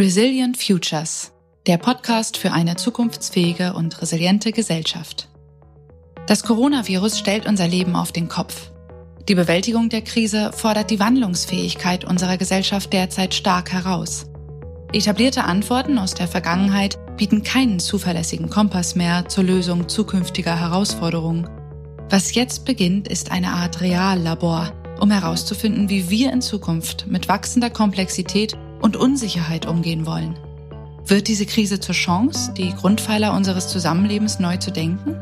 Resilient Futures, der Podcast für eine zukunftsfähige und resiliente Gesellschaft. Das Coronavirus stellt unser Leben auf den Kopf. Die Bewältigung der Krise fordert die Wandlungsfähigkeit unserer Gesellschaft derzeit stark heraus. Etablierte Antworten aus der Vergangenheit bieten keinen zuverlässigen Kompass mehr zur Lösung zukünftiger Herausforderungen. Was jetzt beginnt, ist eine Art Reallabor, um herauszufinden, wie wir in Zukunft mit wachsender Komplexität und Unsicherheit umgehen wollen. Wird diese Krise zur Chance, die Grundpfeiler unseres Zusammenlebens neu zu denken?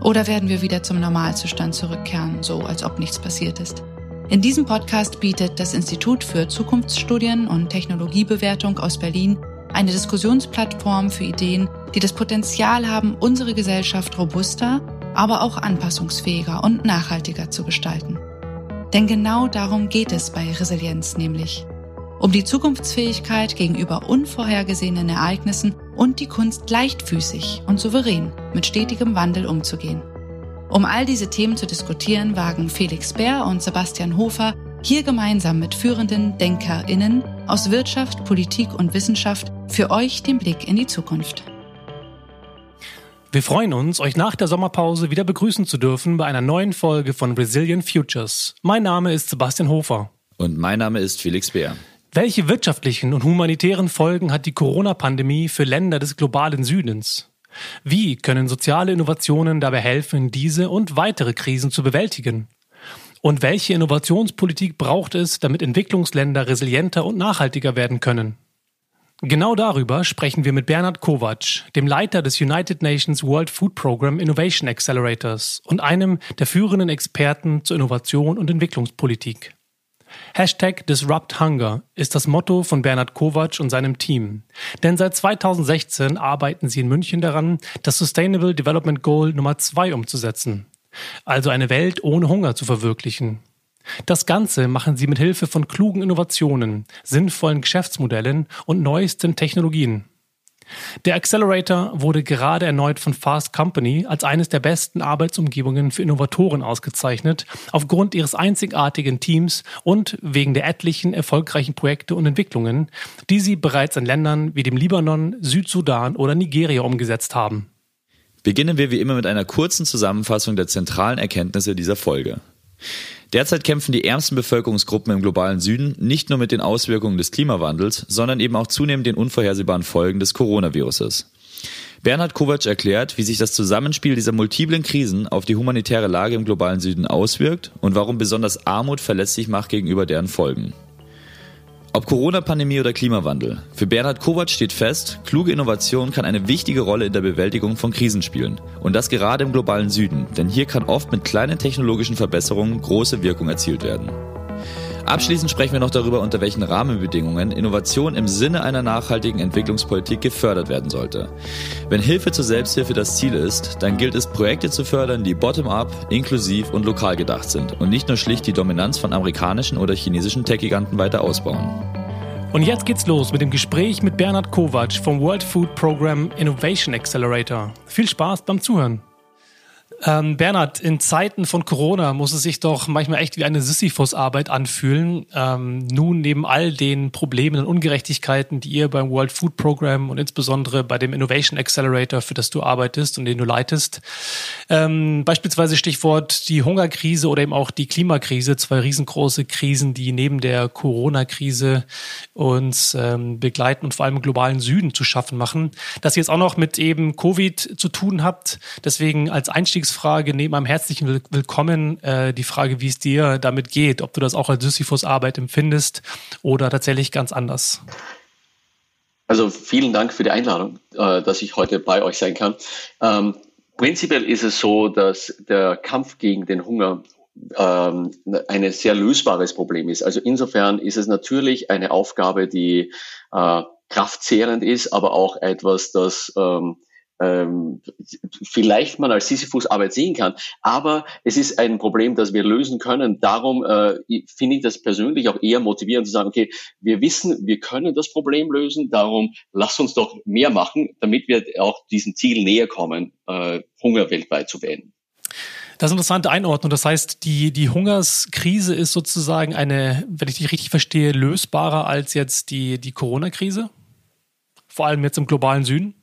Oder werden wir wieder zum Normalzustand zurückkehren, so als ob nichts passiert ist? In diesem Podcast bietet das Institut für Zukunftsstudien und Technologiebewertung aus Berlin eine Diskussionsplattform für Ideen, die das Potenzial haben, unsere Gesellschaft robuster, aber auch anpassungsfähiger und nachhaltiger zu gestalten. Denn genau darum geht es bei Resilienz nämlich um die Zukunftsfähigkeit gegenüber unvorhergesehenen Ereignissen und die Kunst leichtfüßig und souverän mit stetigem Wandel umzugehen. Um all diese Themen zu diskutieren, wagen Felix Bär und Sebastian Hofer hier gemeinsam mit führenden DenkerInnen aus Wirtschaft, Politik und Wissenschaft für euch den Blick in die Zukunft. Wir freuen uns, euch nach der Sommerpause wieder begrüßen zu dürfen bei einer neuen Folge von Resilient Futures. Mein Name ist Sebastian Hofer. Und mein Name ist Felix Bär. Welche wirtschaftlichen und humanitären Folgen hat die Corona-Pandemie für Länder des globalen Südens? Wie können soziale Innovationen dabei helfen, diese und weitere Krisen zu bewältigen? Und welche Innovationspolitik braucht es, damit Entwicklungsländer resilienter und nachhaltiger werden können? Genau darüber sprechen wir mit Bernhard Kovac, dem Leiter des United Nations World Food Program Innovation Accelerators und einem der führenden Experten zur Innovation und Entwicklungspolitik. Hashtag Disrupt Hunger ist das Motto von Bernhard Kovac und seinem Team. Denn seit 2016 arbeiten sie in München daran, das Sustainable Development Goal Nummer 2 umzusetzen. Also eine Welt ohne Hunger zu verwirklichen. Das Ganze machen sie mit Hilfe von klugen Innovationen, sinnvollen Geschäftsmodellen und neuesten Technologien. Der Accelerator wurde gerade erneut von Fast Company als eines der besten Arbeitsumgebungen für Innovatoren ausgezeichnet, aufgrund ihres einzigartigen Teams und wegen der etlichen erfolgreichen Projekte und Entwicklungen, die sie bereits in Ländern wie dem Libanon, Südsudan oder Nigeria umgesetzt haben. Beginnen wir wie immer mit einer kurzen Zusammenfassung der zentralen Erkenntnisse dieser Folge. Derzeit kämpfen die ärmsten Bevölkerungsgruppen im globalen Süden nicht nur mit den Auswirkungen des Klimawandels, sondern eben auch zunehmend den unvorhersehbaren Folgen des Coronaviruses. Bernhard Kovac erklärt, wie sich das Zusammenspiel dieser multiplen Krisen auf die humanitäre Lage im globalen Süden auswirkt und warum besonders Armut verletzlich macht gegenüber deren Folgen. Ob Corona-Pandemie oder Klimawandel. Für Bernhard Kovac steht fest, kluge Innovation kann eine wichtige Rolle in der Bewältigung von Krisen spielen. Und das gerade im globalen Süden, denn hier kann oft mit kleinen technologischen Verbesserungen große Wirkung erzielt werden. Abschließend sprechen wir noch darüber, unter welchen Rahmenbedingungen Innovation im Sinne einer nachhaltigen Entwicklungspolitik gefördert werden sollte. Wenn Hilfe zur Selbsthilfe das Ziel ist, dann gilt es, Projekte zu fördern, die bottom-up, inklusiv und lokal gedacht sind und nicht nur schlicht die Dominanz von amerikanischen oder chinesischen Tech-Giganten weiter ausbauen. Und jetzt geht's los mit dem Gespräch mit Bernhard Kovac vom World Food Program Innovation Accelerator. Viel Spaß beim Zuhören. Ähm, Bernhard, in Zeiten von Corona muss es sich doch manchmal echt wie eine Sisyphus-Arbeit anfühlen. Ähm, nun neben all den Problemen und Ungerechtigkeiten, die ihr beim World Food Program und insbesondere bei dem Innovation Accelerator, für das du arbeitest und den du leitest, ähm, beispielsweise Stichwort die Hungerkrise oder eben auch die Klimakrise, zwei riesengroße Krisen, die neben der Corona-Krise uns ähm, begleiten und vor allem im globalen Süden zu schaffen machen, dass ihr jetzt auch noch mit eben Covid zu tun habt. Deswegen als Einstiegs Einstiegsfrage neben einem herzlichen Willkommen äh, die Frage, wie es dir damit geht, ob du das auch als Sisyphus-Arbeit empfindest oder tatsächlich ganz anders. Also vielen Dank für die Einladung, äh, dass ich heute bei euch sein kann. Ähm, prinzipiell ist es so, dass der Kampf gegen den Hunger ähm, ein sehr lösbares Problem ist. Also insofern ist es natürlich eine Aufgabe, die äh, kraftzehrend ist, aber auch etwas, das ähm, ähm, vielleicht man als Sisyphus-Arbeit sehen kann. Aber es ist ein Problem, das wir lösen können. Darum äh, finde ich das persönlich auch eher motivierend zu sagen, okay, wir wissen, wir können das Problem lösen, darum lass uns doch mehr machen, damit wir auch diesem Ziel näher kommen, äh, Hunger weltweit zu beenden. Das ist eine interessante Einordnung. Das heißt, die, die Hungerskrise ist sozusagen eine, wenn ich dich richtig verstehe, lösbarer als jetzt die, die Corona-Krise? vor allem jetzt im globalen Süden?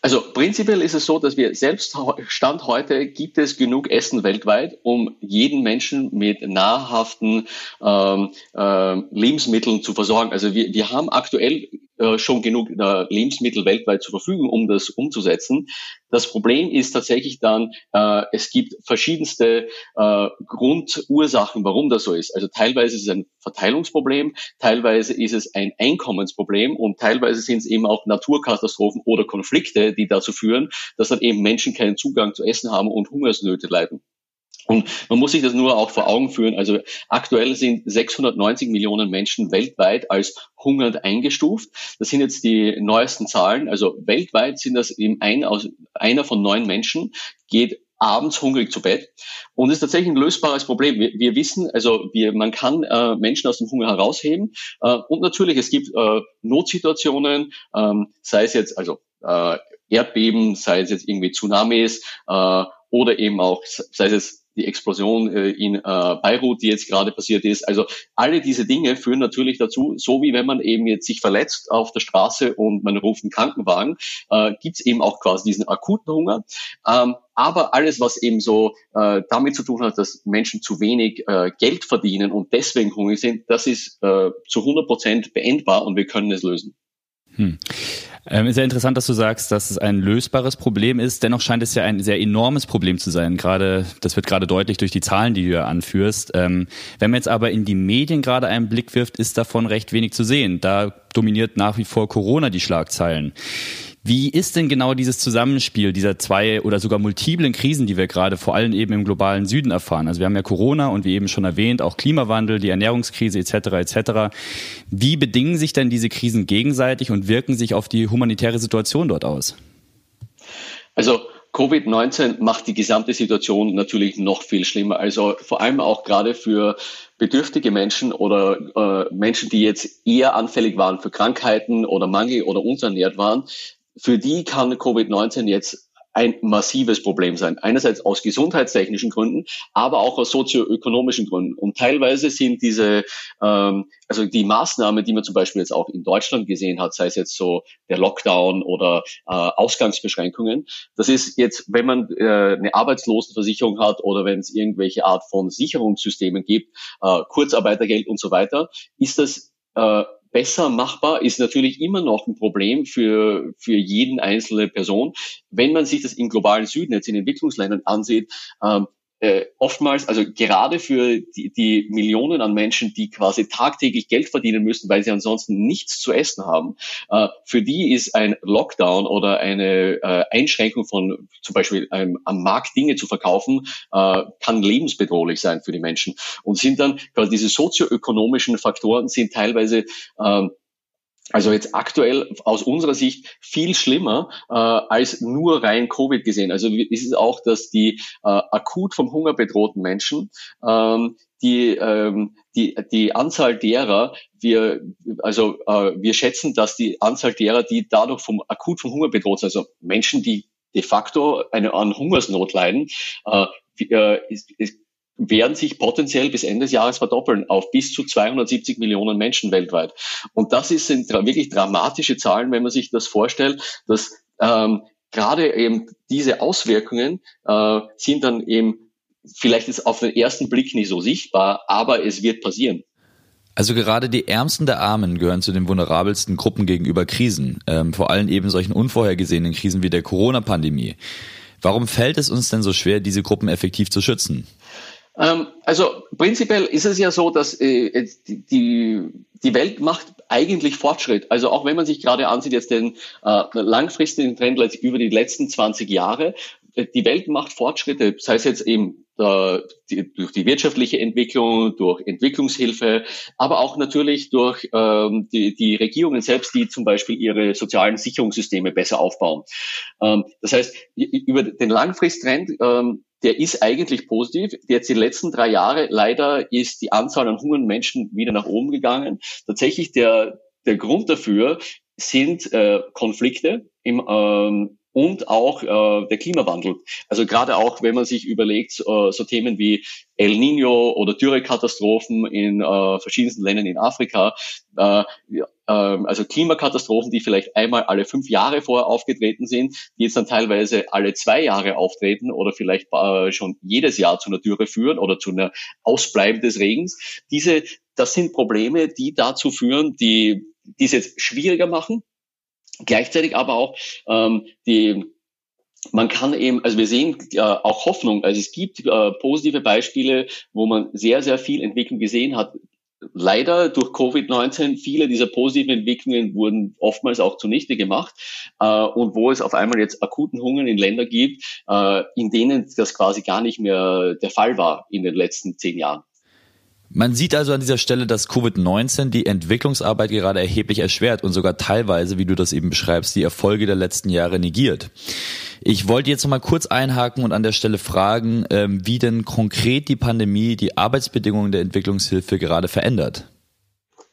Also prinzipiell ist es so, dass wir selbst Stand heute gibt es genug Essen weltweit, um jeden Menschen mit nahrhaften ähm, äh, Lebensmitteln zu versorgen. Also wir, wir haben aktuell äh, schon genug äh, Lebensmittel weltweit zur Verfügung, um das umzusetzen. Das Problem ist tatsächlich dann, äh, es gibt verschiedenste äh, Grundursachen, warum das so ist. Also teilweise ist es ein Verteilungsproblem, teilweise ist es ein Einkommensproblem und teilweise sind es eben auch Naturkatastrophen oder Konflikte, die dazu führen, dass dann eben Menschen keinen Zugang zu Essen haben und Hungersnöte leiden. Und man muss sich das nur auch vor Augen führen. Also aktuell sind 690 Millionen Menschen weltweit als hungernd eingestuft. Das sind jetzt die neuesten Zahlen. Also weltweit sind das eben ein aus, einer von neun Menschen geht abends hungrig zu Bett. Und ist tatsächlich ein lösbares Problem. Wir, wir wissen, also wir, man kann äh, Menschen aus dem Hunger herausheben. Äh, und natürlich, es gibt äh, Notsituationen, ähm, sei es jetzt also äh, Erdbeben, sei es jetzt irgendwie Tsunamis äh, oder eben auch, sei es jetzt die Explosion äh, in äh, Beirut, die jetzt gerade passiert ist. Also alle diese Dinge führen natürlich dazu, so wie wenn man eben jetzt sich verletzt auf der Straße und man ruft einen Krankenwagen, äh, gibt es eben auch quasi diesen akuten Hunger. Ähm, aber alles, was eben so äh, damit zu tun hat, dass Menschen zu wenig äh, Geld verdienen und deswegen hungrig sind, das ist äh, zu 100 Prozent beendbar und wir können es lösen. Hm. Ähm, ist ja interessant, dass du sagst, dass es ein lösbares Problem ist. Dennoch scheint es ja ein sehr enormes Problem zu sein. Gerade, das wird gerade deutlich durch die Zahlen, die du ja anführst. Ähm, wenn man jetzt aber in die Medien gerade einen Blick wirft, ist davon recht wenig zu sehen. Da dominiert nach wie vor Corona die Schlagzeilen. Wie ist denn genau dieses Zusammenspiel dieser zwei oder sogar multiplen Krisen, die wir gerade vor allem eben im globalen Süden erfahren? Also wir haben ja Corona und wie eben schon erwähnt, auch Klimawandel, die Ernährungskrise etc. etc. Wie bedingen sich denn diese Krisen gegenseitig und wirken sich auf die humanitäre Situation dort aus? Also Covid-19 macht die gesamte Situation natürlich noch viel schlimmer. Also vor allem auch gerade für bedürftige Menschen oder äh, Menschen, die jetzt eher anfällig waren für Krankheiten oder Mangel oder unterernährt waren, für die kann Covid-19 jetzt ein massives Problem sein. Einerseits aus gesundheitstechnischen Gründen, aber auch aus sozioökonomischen Gründen. Und teilweise sind diese, ähm, also die Maßnahmen, die man zum Beispiel jetzt auch in Deutschland gesehen hat, sei es jetzt so der Lockdown oder äh, Ausgangsbeschränkungen, das ist jetzt, wenn man äh, eine Arbeitslosenversicherung hat oder wenn es irgendwelche Art von Sicherungssystemen gibt, äh, Kurzarbeitergeld und so weiter, ist das äh, besser machbar, ist natürlich immer noch ein Problem für, für jeden einzelne Person. Wenn man sich das im globalen Süden, jetzt in Entwicklungsländern ansieht, ähm, äh, oftmals, also gerade für die, die Millionen an Menschen, die quasi tagtäglich Geld verdienen müssen, weil sie ansonsten nichts zu essen haben, äh, für die ist ein Lockdown oder eine äh, Einschränkung von zum Beispiel ähm, am Markt Dinge zu verkaufen, äh, kann lebensbedrohlich sein für die Menschen und sind dann quasi diese sozioökonomischen Faktoren sind teilweise ähm, also jetzt aktuell aus unserer Sicht viel schlimmer äh, als nur rein Covid gesehen. Also ist es auch, dass die äh, akut vom Hunger bedrohten Menschen ähm, die, ähm, die, die Anzahl derer, wir, also äh, wir schätzen, dass die Anzahl derer, die dadurch vom akut vom Hunger bedroht sind, also Menschen, die de facto eine an Hungersnot leiden, äh, äh ist, ist werden sich potenziell bis Ende des Jahres verdoppeln auf bis zu 270 Millionen Menschen weltweit. Und das ist, sind wirklich dramatische Zahlen, wenn man sich das vorstellt, dass ähm, gerade eben diese Auswirkungen äh, sind dann eben vielleicht jetzt auf den ersten Blick nicht so sichtbar, aber es wird passieren. Also gerade die Ärmsten der Armen gehören zu den vulnerabelsten Gruppen gegenüber Krisen, ähm, vor allem eben solchen unvorhergesehenen Krisen wie der Corona-Pandemie. Warum fällt es uns denn so schwer, diese Gruppen effektiv zu schützen? Ähm, also prinzipiell ist es ja so, dass äh, die, die Welt macht eigentlich Fortschritt. Also auch wenn man sich gerade ansieht, jetzt den äh, langfristigen Trend über die letzten 20 Jahre, äh, die Welt macht Fortschritte, sei es jetzt eben äh, die, durch die wirtschaftliche Entwicklung, durch Entwicklungshilfe, aber auch natürlich durch ähm, die, die Regierungen selbst, die zum Beispiel ihre sozialen Sicherungssysteme besser aufbauen. Ähm, das heißt, über den Langfristtrend ähm, der ist eigentlich positiv. Jetzt die letzten drei Jahre leider ist die Anzahl an hungernden Menschen wieder nach oben gegangen. Tatsächlich der, der Grund dafür sind äh, Konflikte im ähm, und auch äh, der Klimawandel. Also gerade auch, wenn man sich überlegt, äh, so Themen wie El Nino oder Dürrekatastrophen in äh, verschiedensten Ländern in Afrika, äh, äh, also Klimakatastrophen, die vielleicht einmal alle fünf Jahre vorher aufgetreten sind, die jetzt dann teilweise alle zwei Jahre auftreten oder vielleicht äh, schon jedes Jahr zu einer Dürre führen oder zu einer Ausbleiben des Regens. Diese, das sind Probleme, die dazu führen, die, die es jetzt schwieriger machen, Gleichzeitig aber auch ähm, die man kann eben, also wir sehen äh, auch Hoffnung. Also es gibt äh, positive Beispiele, wo man sehr, sehr viel Entwicklung gesehen hat. Leider durch Covid-19, viele dieser positiven Entwicklungen wurden oftmals auch zunichte gemacht. Äh, und wo es auf einmal jetzt akuten Hunger in Ländern gibt, äh, in denen das quasi gar nicht mehr der Fall war in den letzten zehn Jahren. Man sieht also an dieser Stelle, dass Covid-19 die Entwicklungsarbeit gerade erheblich erschwert und sogar teilweise, wie du das eben beschreibst, die Erfolge der letzten Jahre negiert. Ich wollte jetzt noch mal kurz einhaken und an der Stelle fragen, ähm, wie denn konkret die Pandemie die Arbeitsbedingungen der Entwicklungshilfe gerade verändert.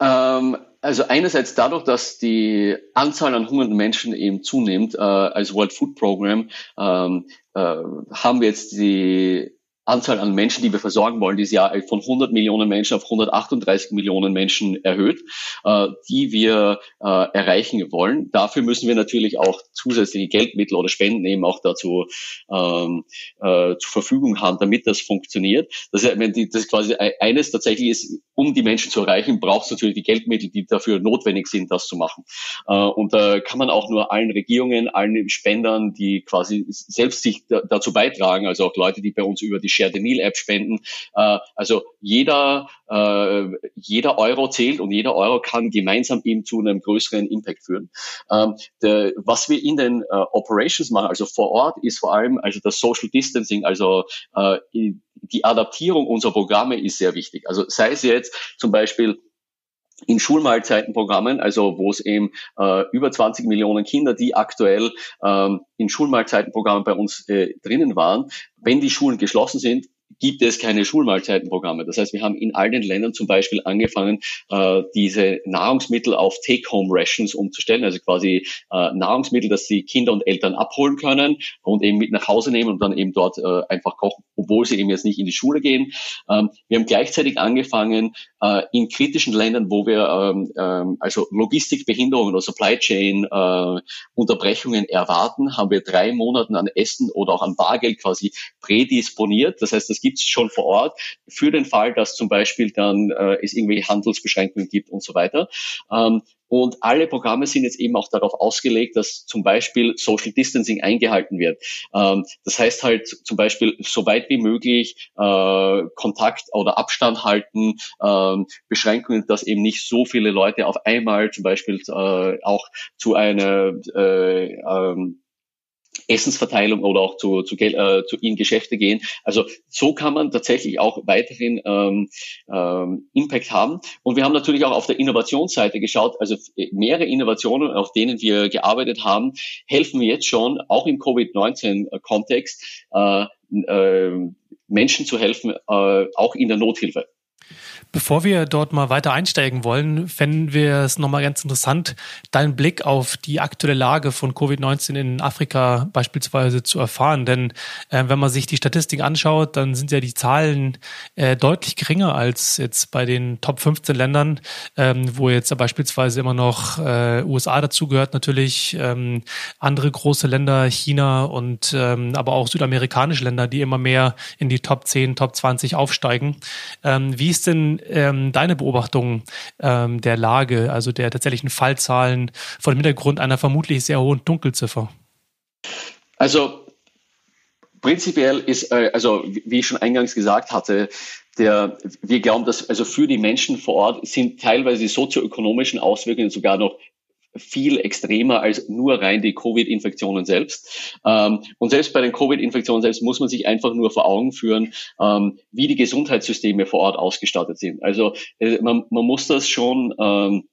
Ähm also einerseits dadurch, dass die Anzahl an hungernden Menschen eben zunimmt, äh, als World Food Program ähm, äh, haben wir jetzt die Anzahl an Menschen, die wir versorgen wollen, dieses Jahr von 100 Millionen Menschen auf 138 Millionen Menschen erhöht, äh, die wir äh, erreichen wollen. Dafür müssen wir natürlich auch zusätzliche Geldmittel oder Spenden eben auch dazu ähm, äh, zur Verfügung haben, damit das funktioniert. Das ist, wenn die, das ist quasi eines tatsächlich ist, um die Menschen zu erreichen, braucht es natürlich die Geldmittel, die dafür notwendig sind, das zu machen. Äh, und da kann man auch nur allen Regierungen, allen Spendern, die quasi selbst sich dazu beitragen, also auch Leute, die bei uns über die Share the Meal App spenden. Äh, also jeder, äh, jeder Euro zählt und jeder Euro kann gemeinsam eben zu einem größeren Impact führen. Ähm, der, was wir in den äh, Operations machen, also vor Ort, ist vor allem also das Social Distancing, also äh, die Adaptierung unserer Programme ist sehr wichtig. Also sei es jetzt zum Beispiel in Schulmahlzeitenprogrammen, also wo es eben äh, über 20 Millionen Kinder, die aktuell ähm, in Schulmahlzeitenprogrammen bei uns äh, drinnen waren, wenn die Schulen geschlossen sind, gibt es keine Schulmahlzeitenprogramme. Das heißt, wir haben in all den Ländern zum Beispiel angefangen, äh, diese Nahrungsmittel auf Take-Home-Rations umzustellen, also quasi äh, Nahrungsmittel, dass die Kinder und Eltern abholen können und eben mit nach Hause nehmen und dann eben dort äh, einfach kochen, obwohl sie eben jetzt nicht in die Schule gehen. Ähm, wir haben gleichzeitig angefangen, in kritischen Ländern, wo wir ähm, ähm, also Logistikbehinderungen oder Supply Chain Unterbrechungen erwarten, haben wir drei Monaten an Essen oder auch an Bargeld quasi prädisponiert. Das heißt, das gibt es schon vor Ort für den Fall, dass zum Beispiel dann äh, es irgendwelche Handelsbeschränkungen gibt und so weiter. Ähm, und alle Programme sind jetzt eben auch darauf ausgelegt, dass zum Beispiel Social Distancing eingehalten wird. Ähm, das heißt halt zum Beispiel so weit wie möglich äh, Kontakt oder Abstand halten, ähm, Beschränkungen, dass eben nicht so viele Leute auf einmal zum Beispiel äh, auch zu einer äh, ähm, Essensverteilung oder auch zu, zu, äh, zu in Geschäfte gehen. Also so kann man tatsächlich auch weiterhin ähm, ähm, Impact haben. Und wir haben natürlich auch auf der Innovationsseite geschaut, also mehrere Innovationen, auf denen wir gearbeitet haben, helfen jetzt schon, auch im Covid-19-Kontext, äh, äh, Menschen zu helfen, äh, auch in der Nothilfe. Bevor wir dort mal weiter einsteigen wollen, fänden wir es nochmal ganz interessant, deinen Blick auf die aktuelle Lage von Covid-19 in Afrika beispielsweise zu erfahren. Denn äh, wenn man sich die Statistik anschaut, dann sind ja die Zahlen äh, deutlich geringer als jetzt bei den Top 15 Ländern, ähm, wo jetzt beispielsweise immer noch äh, USA dazugehört, natürlich ähm, andere große Länder, China und ähm, aber auch südamerikanische Länder, die immer mehr in die Top 10, Top 20 aufsteigen. Ähm, wie ist denn ähm, deine Beobachtung ähm, der Lage, also der tatsächlichen Fallzahlen vor dem Hintergrund einer vermutlich sehr hohen Dunkelziffer? Also prinzipiell ist, äh, also wie ich schon eingangs gesagt hatte, der, wir glauben, dass also für die Menschen vor Ort sind teilweise die sozioökonomischen Auswirkungen sogar noch viel extremer als nur rein die Covid-Infektionen selbst. Ähm, und selbst bei den Covid-Infektionen selbst muss man sich einfach nur vor Augen führen, ähm, wie die Gesundheitssysteme vor Ort ausgestattet sind. Also äh, man, man muss das schon ähm,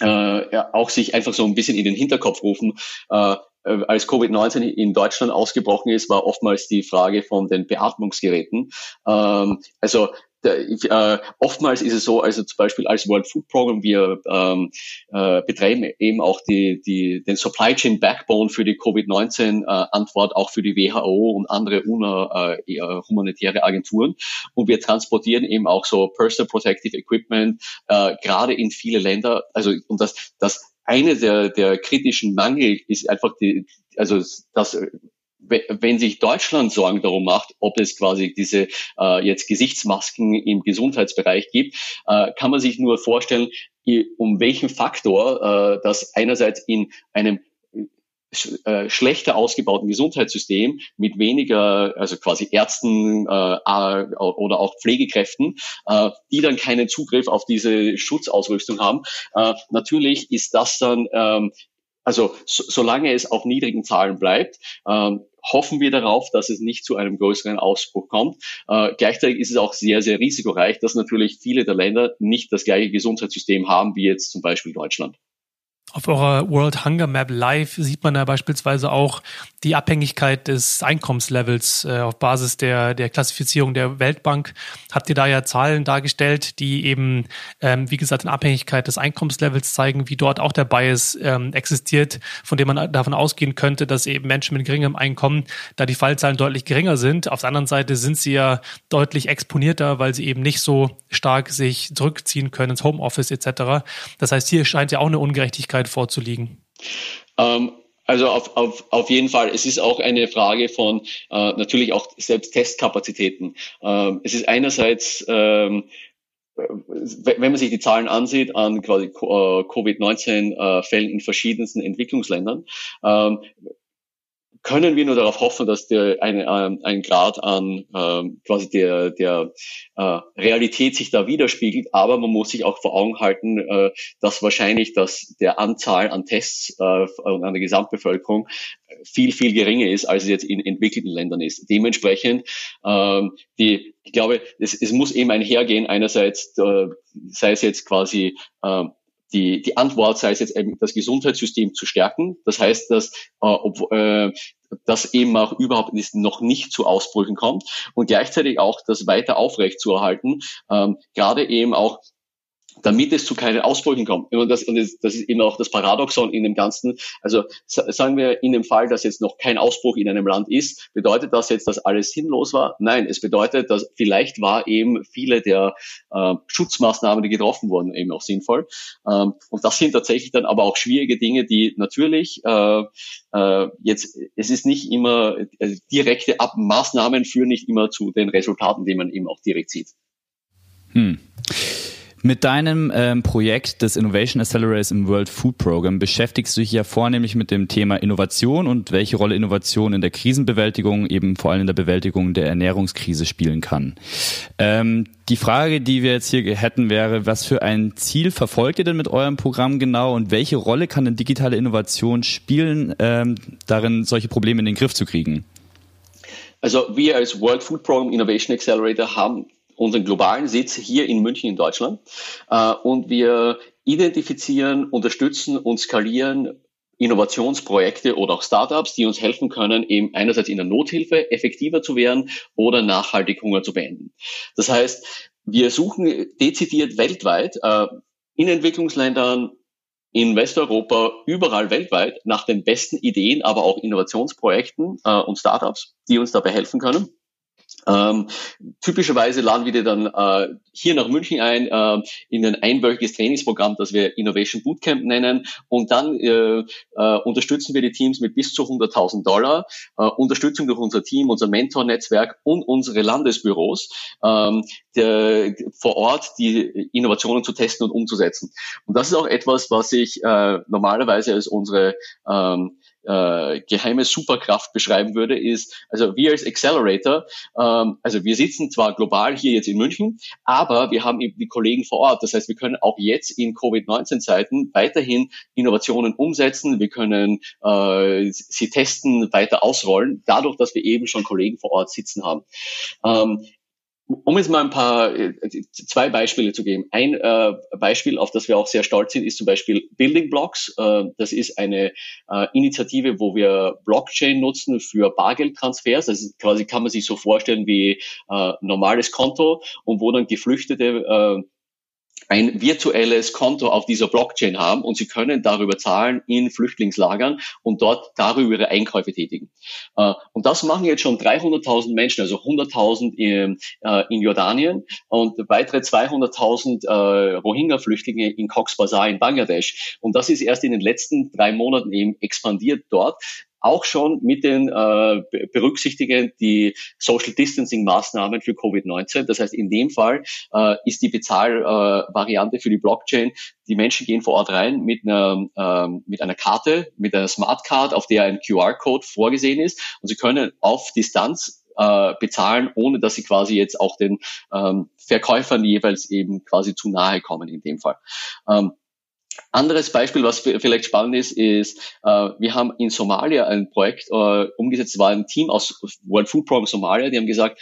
äh, auch sich einfach so ein bisschen in den Hinterkopf rufen. Äh, äh als Covid-19 in Deutschland ausgebrochen ist, war oftmals die Frage von den Beatmungsgeräten. Ähm, also ich, äh, oftmals ist es so, also zum Beispiel als World Food Program, wir ähm, äh, betreiben eben auch die, die, den Supply Chain Backbone für die Covid-19-Antwort, äh, auch für die WHO und andere UNA, äh, humanitäre Agenturen. Und wir transportieren eben auch so Personal Protective Equipment, äh, gerade in viele Länder. Also, und das, das eine der, der kritischen Mangel ist einfach die, also das wenn sich Deutschland Sorgen darum macht, ob es quasi diese äh, jetzt Gesichtsmasken im Gesundheitsbereich gibt, äh, kann man sich nur vorstellen, um welchen Faktor äh, das einerseits in einem äh, schlechter ausgebauten Gesundheitssystem mit weniger, also quasi Ärzten äh, oder auch Pflegekräften, äh, die dann keinen Zugriff auf diese Schutzausrüstung haben. Äh, natürlich ist das dann ähm, also so, solange es auf niedrigen Zahlen bleibt, ähm, hoffen wir darauf, dass es nicht zu einem größeren Ausbruch kommt. Äh, gleichzeitig ist es auch sehr, sehr risikoreich, dass natürlich viele der Länder nicht das gleiche Gesundheitssystem haben wie jetzt zum Beispiel Deutschland. Auf eurer World Hunger Map Live sieht man da beispielsweise auch die Abhängigkeit des Einkommenslevels äh, auf Basis der, der Klassifizierung der Weltbank. Habt ihr da ja Zahlen dargestellt, die eben, ähm, wie gesagt, in Abhängigkeit des Einkommenslevels zeigen, wie dort auch der Bias ähm, existiert, von dem man davon ausgehen könnte, dass eben Menschen mit geringem Einkommen, da die Fallzahlen deutlich geringer sind. Auf der anderen Seite sind sie ja deutlich exponierter, weil sie eben nicht so stark sich zurückziehen können ins Homeoffice etc. Das heißt, hier scheint ja auch eine Ungerechtigkeit Möglichkeit vorzuliegen? Ähm, also auf, auf, auf jeden Fall. Es ist auch eine Frage von äh, natürlich auch selbst Testkapazitäten. Ähm, es ist einerseits ähm, wenn man sich die Zahlen ansieht an quasi äh, Covid-19-Fällen in verschiedensten Entwicklungsländern, ähm, können wir nur darauf hoffen, dass der eine, ähm, ein Grad an ähm, quasi der, der äh, Realität sich da widerspiegelt. Aber man muss sich auch vor Augen halten, äh, dass wahrscheinlich dass der Anzahl an Tests äh, an der Gesamtbevölkerung viel, viel geringer ist, als es jetzt in entwickelten Ländern ist. Dementsprechend, ähm, die, ich glaube, es, es muss eben einhergehen, einerseits, äh, sei es jetzt quasi äh, die, die Antwort sei es jetzt eben das Gesundheitssystem zu stärken. Das heißt, dass, äh, ob, äh, dass eben auch überhaupt noch nicht zu Ausbrüchen kommt und gleichzeitig auch das weiter aufrecht zu erhalten, ähm, gerade eben auch damit es zu keinen Ausbrüchen kommt. Und das, und das ist eben auch das Paradoxon in dem Ganzen. Also sagen wir in dem Fall, dass jetzt noch kein Ausbruch in einem Land ist, bedeutet das jetzt, dass alles sinnlos war? Nein, es bedeutet, dass vielleicht war eben viele der äh, Schutzmaßnahmen, die getroffen wurden, eben auch sinnvoll. Ähm, und das sind tatsächlich dann aber auch schwierige Dinge, die natürlich äh, äh, jetzt, es ist nicht immer, also direkte Ab Maßnahmen führen nicht immer zu den Resultaten, die man eben auch direkt sieht. Hm. Mit deinem ähm, Projekt des Innovation Accelerators im World Food Program beschäftigst du dich ja vornehmlich mit dem Thema Innovation und welche Rolle Innovation in der Krisenbewältigung, eben vor allem in der Bewältigung der Ernährungskrise spielen kann. Ähm, die Frage, die wir jetzt hier hätten, wäre, was für ein Ziel verfolgt ihr denn mit eurem Programm genau und welche Rolle kann denn digitale Innovation spielen, ähm, darin solche Probleme in den Griff zu kriegen? Also wir als World Food Program Innovation Accelerator haben unseren globalen Sitz hier in München in Deutschland. Äh, und wir identifizieren, unterstützen und skalieren Innovationsprojekte oder auch Startups, die uns helfen können, eben einerseits in der Nothilfe effektiver zu werden oder nachhaltig Hunger zu beenden. Das heißt, wir suchen dezidiert weltweit äh, in Entwicklungsländern, in Westeuropa, überall weltweit nach den besten Ideen, aber auch Innovationsprojekten äh, und Startups, die uns dabei helfen können. Ähm, typischerweise laden wir dir dann äh, hier nach München ein äh, in ein einwöchiges Trainingsprogramm, das wir Innovation Bootcamp nennen. Und dann äh, äh, unterstützen wir die Teams mit bis zu 100.000 Dollar, äh, Unterstützung durch unser Team, unser Mentor-Netzwerk und unsere Landesbüros ähm, der, vor Ort die Innovationen zu testen und umzusetzen. Und das ist auch etwas, was ich äh, normalerweise als unsere ähm, äh, geheime Superkraft beschreiben würde, ist, also wir als Accelerator, ähm, also wir sitzen zwar global hier jetzt in München, aber wir haben eben die Kollegen vor Ort. Das heißt, wir können auch jetzt in Covid-19-Zeiten weiterhin Innovationen umsetzen. Wir können äh, sie testen, weiter ausrollen, dadurch, dass wir eben schon Kollegen vor Ort sitzen haben. Ähm, um jetzt mal ein paar, äh, zwei Beispiele zu geben. Ein äh, Beispiel, auf das wir auch sehr stolz sind, ist zum Beispiel Building Blocks. Äh, das ist eine äh, Initiative, wo wir Blockchain nutzen für Bargeldtransfers. Das ist quasi, kann man sich so vorstellen wie äh, normales Konto und wo dann Geflüchtete äh, ein virtuelles Konto auf dieser Blockchain haben und sie können darüber zahlen in Flüchtlingslagern und dort darüber ihre Einkäufe tätigen. Äh, und das machen jetzt schon 300.000 Menschen, also 100.000 in, äh, in Jordanien und weitere 200.000 äh, Rohingya-Flüchtlinge in Cox's Bazar in Bangladesch. Und das ist erst in den letzten drei Monaten eben expandiert dort auch schon mit den äh, berücksichtigen die Social Distancing Maßnahmen für Covid-19. Das heißt, in dem Fall äh, ist die Bezahlvariante äh, für die Blockchain, die Menschen gehen vor Ort rein mit einer, äh, mit einer Karte, mit einer Smart Card, auf der ein QR-Code vorgesehen ist und sie können auf Distanz äh, bezahlen, ohne dass sie quasi jetzt auch den ähm, Verkäufern jeweils eben quasi zu nahe kommen in dem Fall. Ähm, anderes Beispiel, was vielleicht spannend ist, ist, äh, wir haben in Somalia ein Projekt äh, umgesetzt, war ein Team aus World Food Program Somalia, die haben gesagt,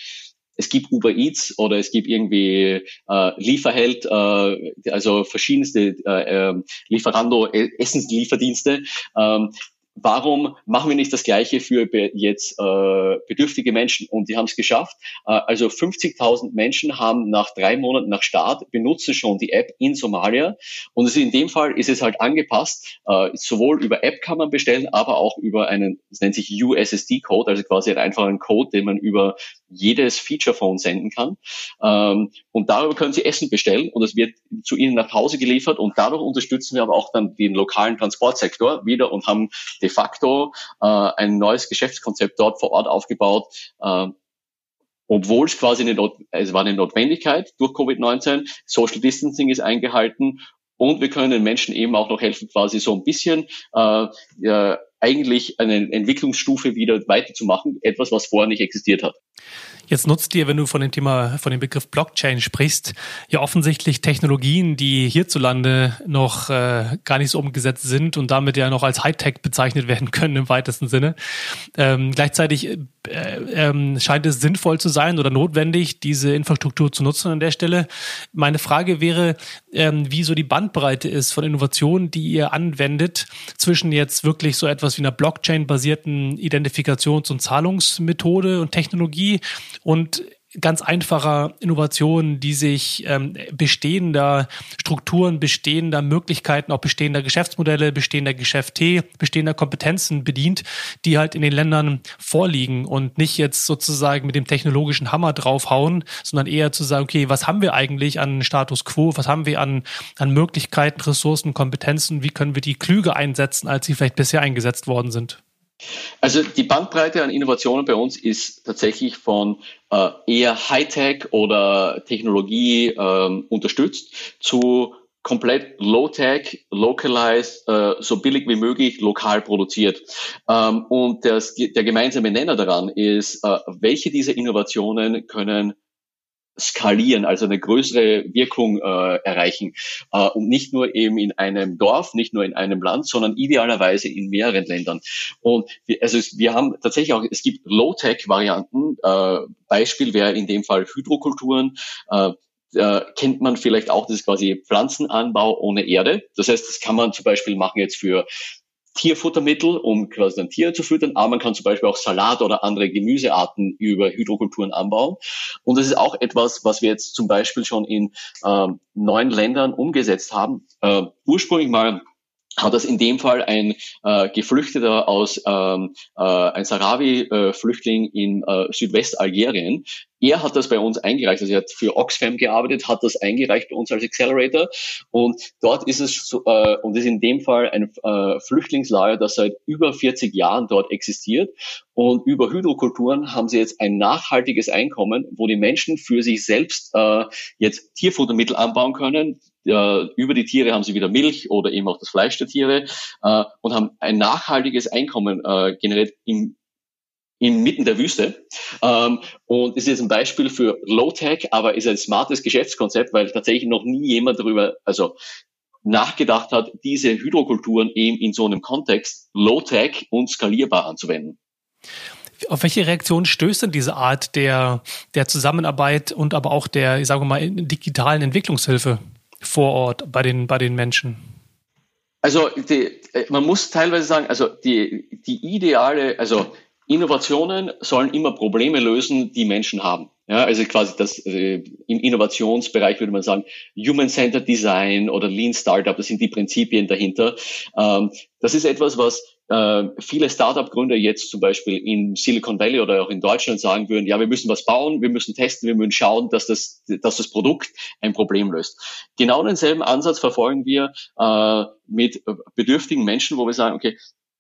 es gibt Uber Eats oder es gibt irgendwie äh, Lieferheld, äh, also verschiedenste äh, äh Lieferando, äh, Essenslieferdienste. Ähm, warum machen wir nicht das Gleiche für jetzt äh, bedürftige Menschen? Und die haben es geschafft. Äh, also 50.000 Menschen haben nach drei Monaten nach Start benutzen schon die App in Somalia. Und in dem Fall ist es halt angepasst. Äh, sowohl über App kann man bestellen, aber auch über einen, das nennt sich USSD-Code, also quasi einen einfachen Code, den man über jedes Feature-Phone senden kann. Ähm, und darüber können Sie Essen bestellen und es wird zu Ihnen nach Hause geliefert. Und dadurch unterstützen wir aber auch dann den lokalen Transportsektor wieder und haben de facto äh, ein neues Geschäftskonzept dort vor Ort aufgebaut, äh, obwohl es quasi eine, Not es war eine Notwendigkeit durch Covid-19, Social Distancing ist eingehalten und wir können den Menschen eben auch noch helfen, quasi so ein bisschen äh, ja, eigentlich eine Entwicklungsstufe wieder weiterzumachen, etwas, was vorher nicht existiert hat. Jetzt nutzt ihr, wenn du von dem Thema, von dem Begriff Blockchain sprichst, ja offensichtlich Technologien, die hierzulande noch äh, gar nicht so umgesetzt sind und damit ja noch als Hightech bezeichnet werden können im weitesten Sinne. Ähm, gleichzeitig äh, ähm, scheint es sinnvoll zu sein oder notwendig, diese Infrastruktur zu nutzen an der Stelle. Meine Frage wäre, ähm, wie so die Bandbreite ist von Innovationen, die ihr anwendet, zwischen jetzt wirklich so etwas wie einer Blockchain-basierten Identifikations- und Zahlungsmethode und Technologie und ganz einfacher Innovationen, die sich ähm, bestehender Strukturen, bestehender Möglichkeiten, auch bestehender Geschäftsmodelle, bestehender Geschäfte, bestehender Kompetenzen bedient, die halt in den Ländern vorliegen und nicht jetzt sozusagen mit dem technologischen Hammer draufhauen, sondern eher zu sagen, okay, was haben wir eigentlich an Status quo, was haben wir an, an Möglichkeiten, Ressourcen, Kompetenzen, wie können wir die klüger einsetzen, als sie vielleicht bisher eingesetzt worden sind? Also die Bandbreite an Innovationen bei uns ist tatsächlich von äh, eher Hightech oder Technologie äh, unterstützt zu komplett Low-Tech, localized, äh, so billig wie möglich lokal produziert. Ähm, und das, der gemeinsame Nenner daran ist, äh, welche dieser Innovationen können skalieren, also eine größere Wirkung äh, erreichen. Äh, und nicht nur eben in einem Dorf, nicht nur in einem Land, sondern idealerweise in mehreren Ländern. Und wir, also wir haben tatsächlich auch, es gibt Low-Tech-Varianten. Äh, Beispiel wäre in dem Fall Hydrokulturen. Äh, äh, kennt man vielleicht auch, das quasi Pflanzenanbau ohne Erde. Das heißt, das kann man zum Beispiel machen jetzt für Tierfuttermittel, um quasi dann Tiere zu füttern, aber man kann zum Beispiel auch Salat oder andere Gemüsearten über Hydrokulturen anbauen. Und das ist auch etwas, was wir jetzt zum Beispiel schon in ähm, neun Ländern umgesetzt haben. Äh, ursprünglich mal hat das in dem Fall ein äh, Geflüchteter aus ähm, äh, ein Sahrawi-Flüchtling äh, in äh, Südwestalgerien. Er hat das bei uns eingereicht, also er hat für Oxfam gearbeitet, hat das eingereicht bei uns als Accelerator. Und dort ist es so, äh, und ist in dem Fall ein äh, Flüchtlingslager, das seit über 40 Jahren dort existiert. Und über Hydrokulturen haben sie jetzt ein nachhaltiges Einkommen, wo die Menschen für sich selbst äh, jetzt Tierfuttermittel anbauen können, äh, über die Tiere haben sie wieder Milch oder eben auch das Fleisch der Tiere äh, und haben ein nachhaltiges Einkommen äh, generiert im inmitten der Wüste. Ähm, und ist jetzt ein Beispiel für Low-Tech, aber ist ein smartes Geschäftskonzept, weil tatsächlich noch nie jemand darüber, also nachgedacht hat, diese Hydrokulturen eben in so einem Kontext Low-Tech und skalierbar anzuwenden. Auf welche Reaktion stößt denn diese Art der, der Zusammenarbeit und aber auch der, ich sage mal, digitalen Entwicklungshilfe vor Ort bei den, bei den Menschen? Also die, man muss teilweise sagen, also die, die ideale, also Innovationen sollen immer Probleme lösen, die Menschen haben. Ja, also quasi das äh, im Innovationsbereich würde man sagen Human-Centered Design oder Lean Startup, das sind die Prinzipien dahinter. Ähm, das ist etwas, was äh, viele Startup-Gründer jetzt zum Beispiel in Silicon Valley oder auch in Deutschland sagen würden, ja, wir müssen was bauen, wir müssen testen, wir müssen schauen, dass das, dass das Produkt ein Problem löst. Genau denselben Ansatz verfolgen wir äh, mit bedürftigen Menschen, wo wir sagen, okay,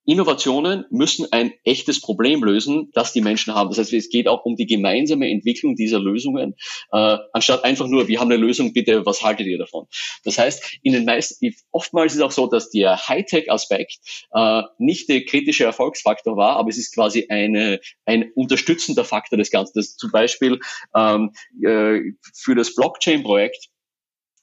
Innovationen müssen ein echtes Problem lösen, das die Menschen haben. Das heißt, es geht auch um die gemeinsame Entwicklung dieser Lösungen, äh, anstatt einfach nur, wir haben eine Lösung, bitte, was haltet ihr davon? Das heißt, in den meisten, oftmals ist auch so, dass der Hightech-Aspekt äh, nicht der kritische Erfolgsfaktor war, aber es ist quasi eine, ein unterstützender Faktor des Ganzen. Das zum Beispiel ähm, äh, für das Blockchain-Projekt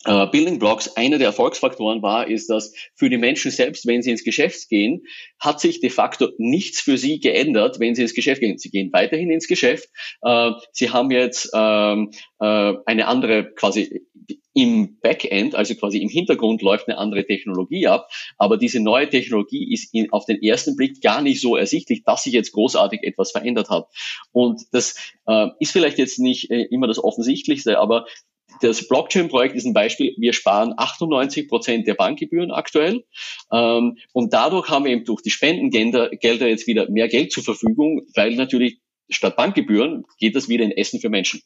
Uh, Building Blocks, einer der Erfolgsfaktoren war, ist, dass für die Menschen selbst, wenn sie ins Geschäft gehen, hat sich de facto nichts für sie geändert, wenn sie ins Geschäft gehen. Sie gehen weiterhin ins Geschäft. Uh, sie haben jetzt uh, eine andere quasi im Backend, also quasi im Hintergrund läuft eine andere Technologie ab, aber diese neue Technologie ist in, auf den ersten Blick gar nicht so ersichtlich, dass sich jetzt großartig etwas verändert hat. Und das äh, ist vielleicht jetzt nicht äh, immer das Offensichtlichste, aber das Blockchain-Projekt ist ein Beispiel. Wir sparen 98 Prozent der Bankgebühren aktuell. Ähm, und dadurch haben wir eben durch die Spendengelder Gelder jetzt wieder mehr Geld zur Verfügung, weil natürlich statt Bankgebühren geht das wieder in Essen für Menschen.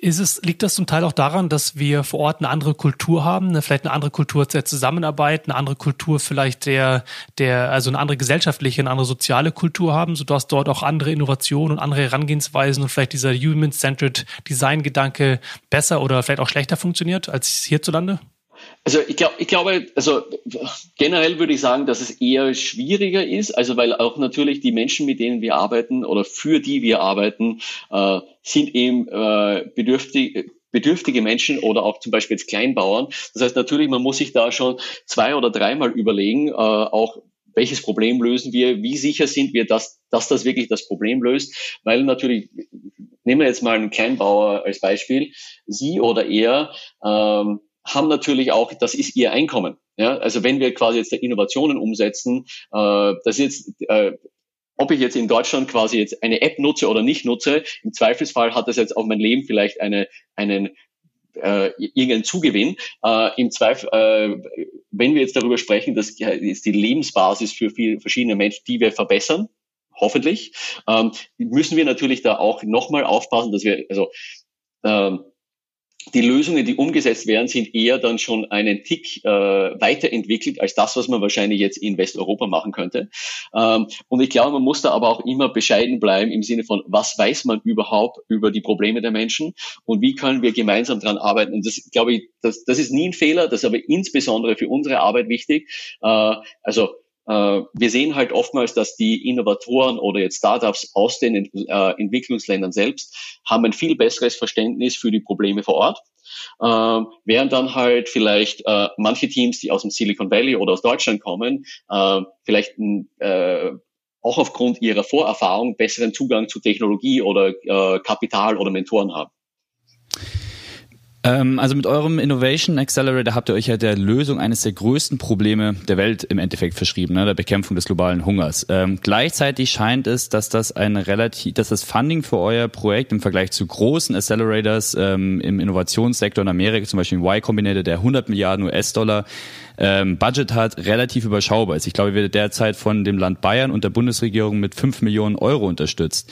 Ist es, liegt das zum Teil auch daran, dass wir vor Ort eine andere Kultur haben, eine, vielleicht eine andere Kultur der Zusammenarbeit, eine andere Kultur vielleicht der, der, also eine andere gesellschaftliche, eine andere soziale Kultur haben, sodass dort auch andere Innovationen und andere Herangehensweisen und vielleicht dieser Human-Centered Design-Gedanke besser oder vielleicht auch schlechter funktioniert als hierzulande? Also ich, glaube, ich glaube, also generell würde ich sagen, dass es eher schwieriger ist, also weil auch natürlich die Menschen, mit denen wir arbeiten oder für die wir arbeiten, äh, sind eben äh, bedürftig, bedürftige Menschen oder auch zum Beispiel jetzt Kleinbauern. Das heißt natürlich, man muss sich da schon zwei oder dreimal überlegen, äh, auch welches Problem lösen wir, wie sicher sind wir, dass, dass das wirklich das Problem löst, weil natürlich, nehmen wir jetzt mal einen Kleinbauer als Beispiel, sie oder er ähm, haben natürlich auch, das ist ihr Einkommen. Ja, also wenn wir quasi jetzt Innovationen umsetzen, äh, das ist jetzt, äh, ob ich jetzt in Deutschland quasi jetzt eine App nutze oder nicht nutze, im Zweifelsfall hat das jetzt auf mein Leben vielleicht eine, einen äh, irgendeinen Zugewinn. Äh, Im Zweifel, äh, wenn wir jetzt darüber sprechen, das ist die Lebensbasis für viele verschiedene Menschen, die wir verbessern, hoffentlich, ähm, müssen wir natürlich da auch nochmal aufpassen, dass wir, also ähm, die Lösungen, die umgesetzt werden, sind eher dann schon einen Tick äh, weiterentwickelt als das, was man wahrscheinlich jetzt in Westeuropa machen könnte. Ähm, und ich glaube, man muss da aber auch immer bescheiden bleiben im Sinne von, was weiß man überhaupt über die Probleme der Menschen und wie können wir gemeinsam dran arbeiten. Und das glaube ich, das, das ist nie ein Fehler, das ist aber insbesondere für unsere Arbeit wichtig. Äh, also wir sehen halt oftmals, dass die Innovatoren oder jetzt Startups aus den äh, Entwicklungsländern selbst haben ein viel besseres Verständnis für die Probleme vor Ort. Äh, während dann halt vielleicht äh, manche Teams, die aus dem Silicon Valley oder aus Deutschland kommen, äh, vielleicht äh, auch aufgrund ihrer Vorerfahrung besseren Zugang zu Technologie oder äh, Kapital oder Mentoren haben. Ähm, also mit eurem Innovation Accelerator habt ihr euch ja der Lösung eines der größten Probleme der Welt im Endeffekt verschrieben, ne, der Bekämpfung des globalen Hungers. Ähm, gleichzeitig scheint es, dass das eine relativ, dass das Funding für euer Projekt im Vergleich zu großen Accelerators ähm, im Innovationssektor in Amerika, zum Beispiel Y Combinator, der 100 Milliarden US-Dollar ähm, Budget hat, relativ überschaubar ist. Ich glaube, wir derzeit von dem Land Bayern und der Bundesregierung mit 5 Millionen Euro unterstützt.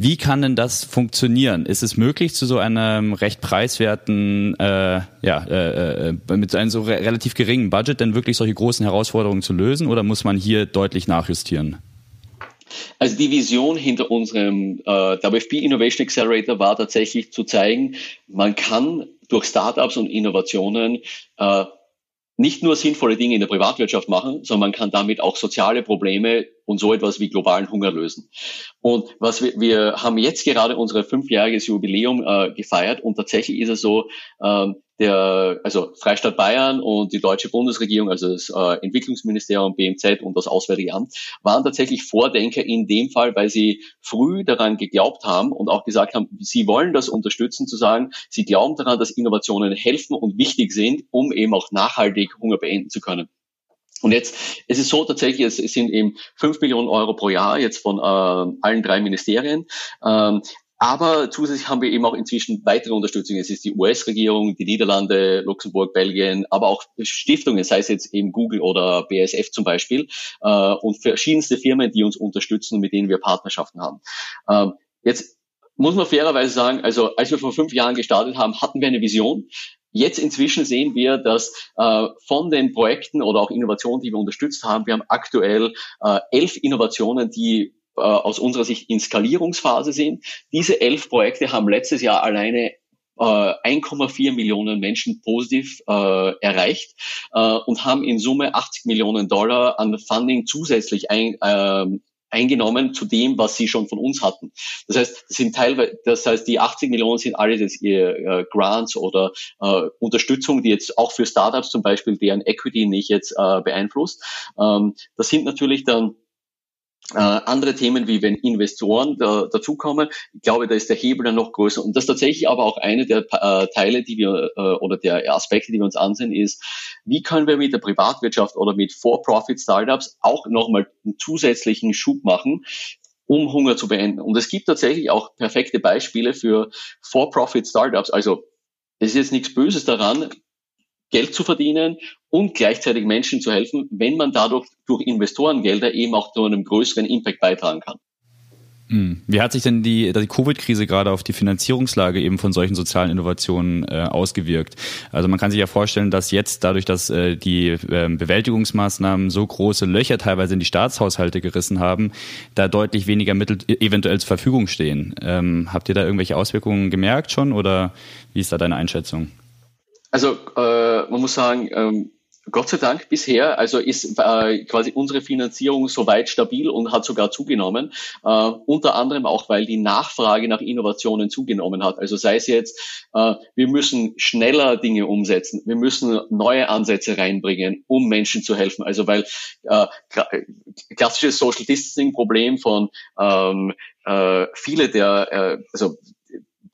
Wie kann denn das funktionieren? Ist es möglich, zu so einem recht preiswerten, äh, ja, äh, äh, mit einem so re relativ geringen Budget denn wirklich solche großen Herausforderungen zu lösen oder muss man hier deutlich nachjustieren? Also die Vision hinter unserem äh, WFP Innovation Accelerator war tatsächlich zu zeigen, man kann durch Startups und Innovationen äh, nicht nur sinnvolle Dinge in der Privatwirtschaft machen, sondern man kann damit auch soziale Probleme und so etwas wie globalen Hunger lösen. Und was wir, wir haben jetzt gerade unser fünfjähriges Jubiläum äh, gefeiert und tatsächlich ist es so, ähm, der, also Freistaat Bayern und die deutsche Bundesregierung, also das äh, Entwicklungsministerium, BMZ und das Auswärtige Amt, waren tatsächlich Vordenker in dem Fall, weil sie früh daran geglaubt haben und auch gesagt haben, sie wollen das unterstützen, zu sagen, sie glauben daran, dass Innovationen helfen und wichtig sind, um eben auch nachhaltig Hunger beenden zu können. Und jetzt, es ist so tatsächlich, es, sind eben fünf Millionen Euro pro Jahr jetzt von äh, allen drei Ministerien. Ähm, aber zusätzlich haben wir eben auch inzwischen weitere Unterstützung. Es ist die US-Regierung, die Niederlande, Luxemburg, Belgien, aber auch Stiftungen, sei es jetzt eben Google oder BASF zum Beispiel, äh, und verschiedenste Firmen, die uns unterstützen und mit denen wir Partnerschaften haben. Ähm, jetzt muss man fairerweise sagen, also als wir vor fünf Jahren gestartet haben, hatten wir eine Vision. Jetzt inzwischen sehen wir, dass äh, von den Projekten oder auch Innovationen, die wir unterstützt haben, wir haben aktuell äh, elf Innovationen, die äh, aus unserer Sicht in Skalierungsphase sind. Diese elf Projekte haben letztes Jahr alleine 1,4 äh, Millionen Menschen positiv äh, erreicht äh, und haben in Summe 80 Millionen Dollar an Funding zusätzlich ein, äh, eingenommen zu dem, was sie schon von uns hatten. Das heißt, das sind teilweise, das heißt, die 80 Millionen sind alle das, äh, Grants oder äh, Unterstützung, die jetzt auch für Startups zum Beispiel deren Equity nicht jetzt äh, beeinflusst. Ähm, das sind natürlich dann äh, andere Themen, wie wenn Investoren da, dazukommen, ich glaube, da ist der Hebel dann noch größer. Und das ist tatsächlich aber auch eine der äh, Teile, die wir äh, oder der Aspekte, die wir uns ansehen, ist, wie können wir mit der Privatwirtschaft oder mit For-Profit-Startups auch nochmal einen zusätzlichen Schub machen, um Hunger zu beenden. Und es gibt tatsächlich auch perfekte Beispiele für For-Profit-Startups. Also es ist jetzt nichts Böses daran, Geld zu verdienen und gleichzeitig Menschen zu helfen, wenn man dadurch durch Investorengelder eben auch zu einem größeren Impact beitragen kann. Hm. Wie hat sich denn die, die Covid-Krise gerade auf die Finanzierungslage eben von solchen sozialen Innovationen äh, ausgewirkt? Also man kann sich ja vorstellen, dass jetzt dadurch, dass äh, die äh, Bewältigungsmaßnahmen so große Löcher teilweise in die Staatshaushalte gerissen haben, da deutlich weniger Mittel eventuell zur Verfügung stehen. Ähm, habt ihr da irgendwelche Auswirkungen gemerkt schon oder wie ist da deine Einschätzung? Also äh, man muss sagen, ähm, Gott sei Dank bisher, also ist äh, quasi unsere Finanzierung soweit stabil und hat sogar zugenommen. Äh, unter anderem auch, weil die Nachfrage nach Innovationen zugenommen hat. Also sei es jetzt, äh, wir müssen schneller Dinge umsetzen, wir müssen neue Ansätze reinbringen, um Menschen zu helfen. Also weil äh, klassisches Social Distancing Problem von ähm, äh, viele der, äh, also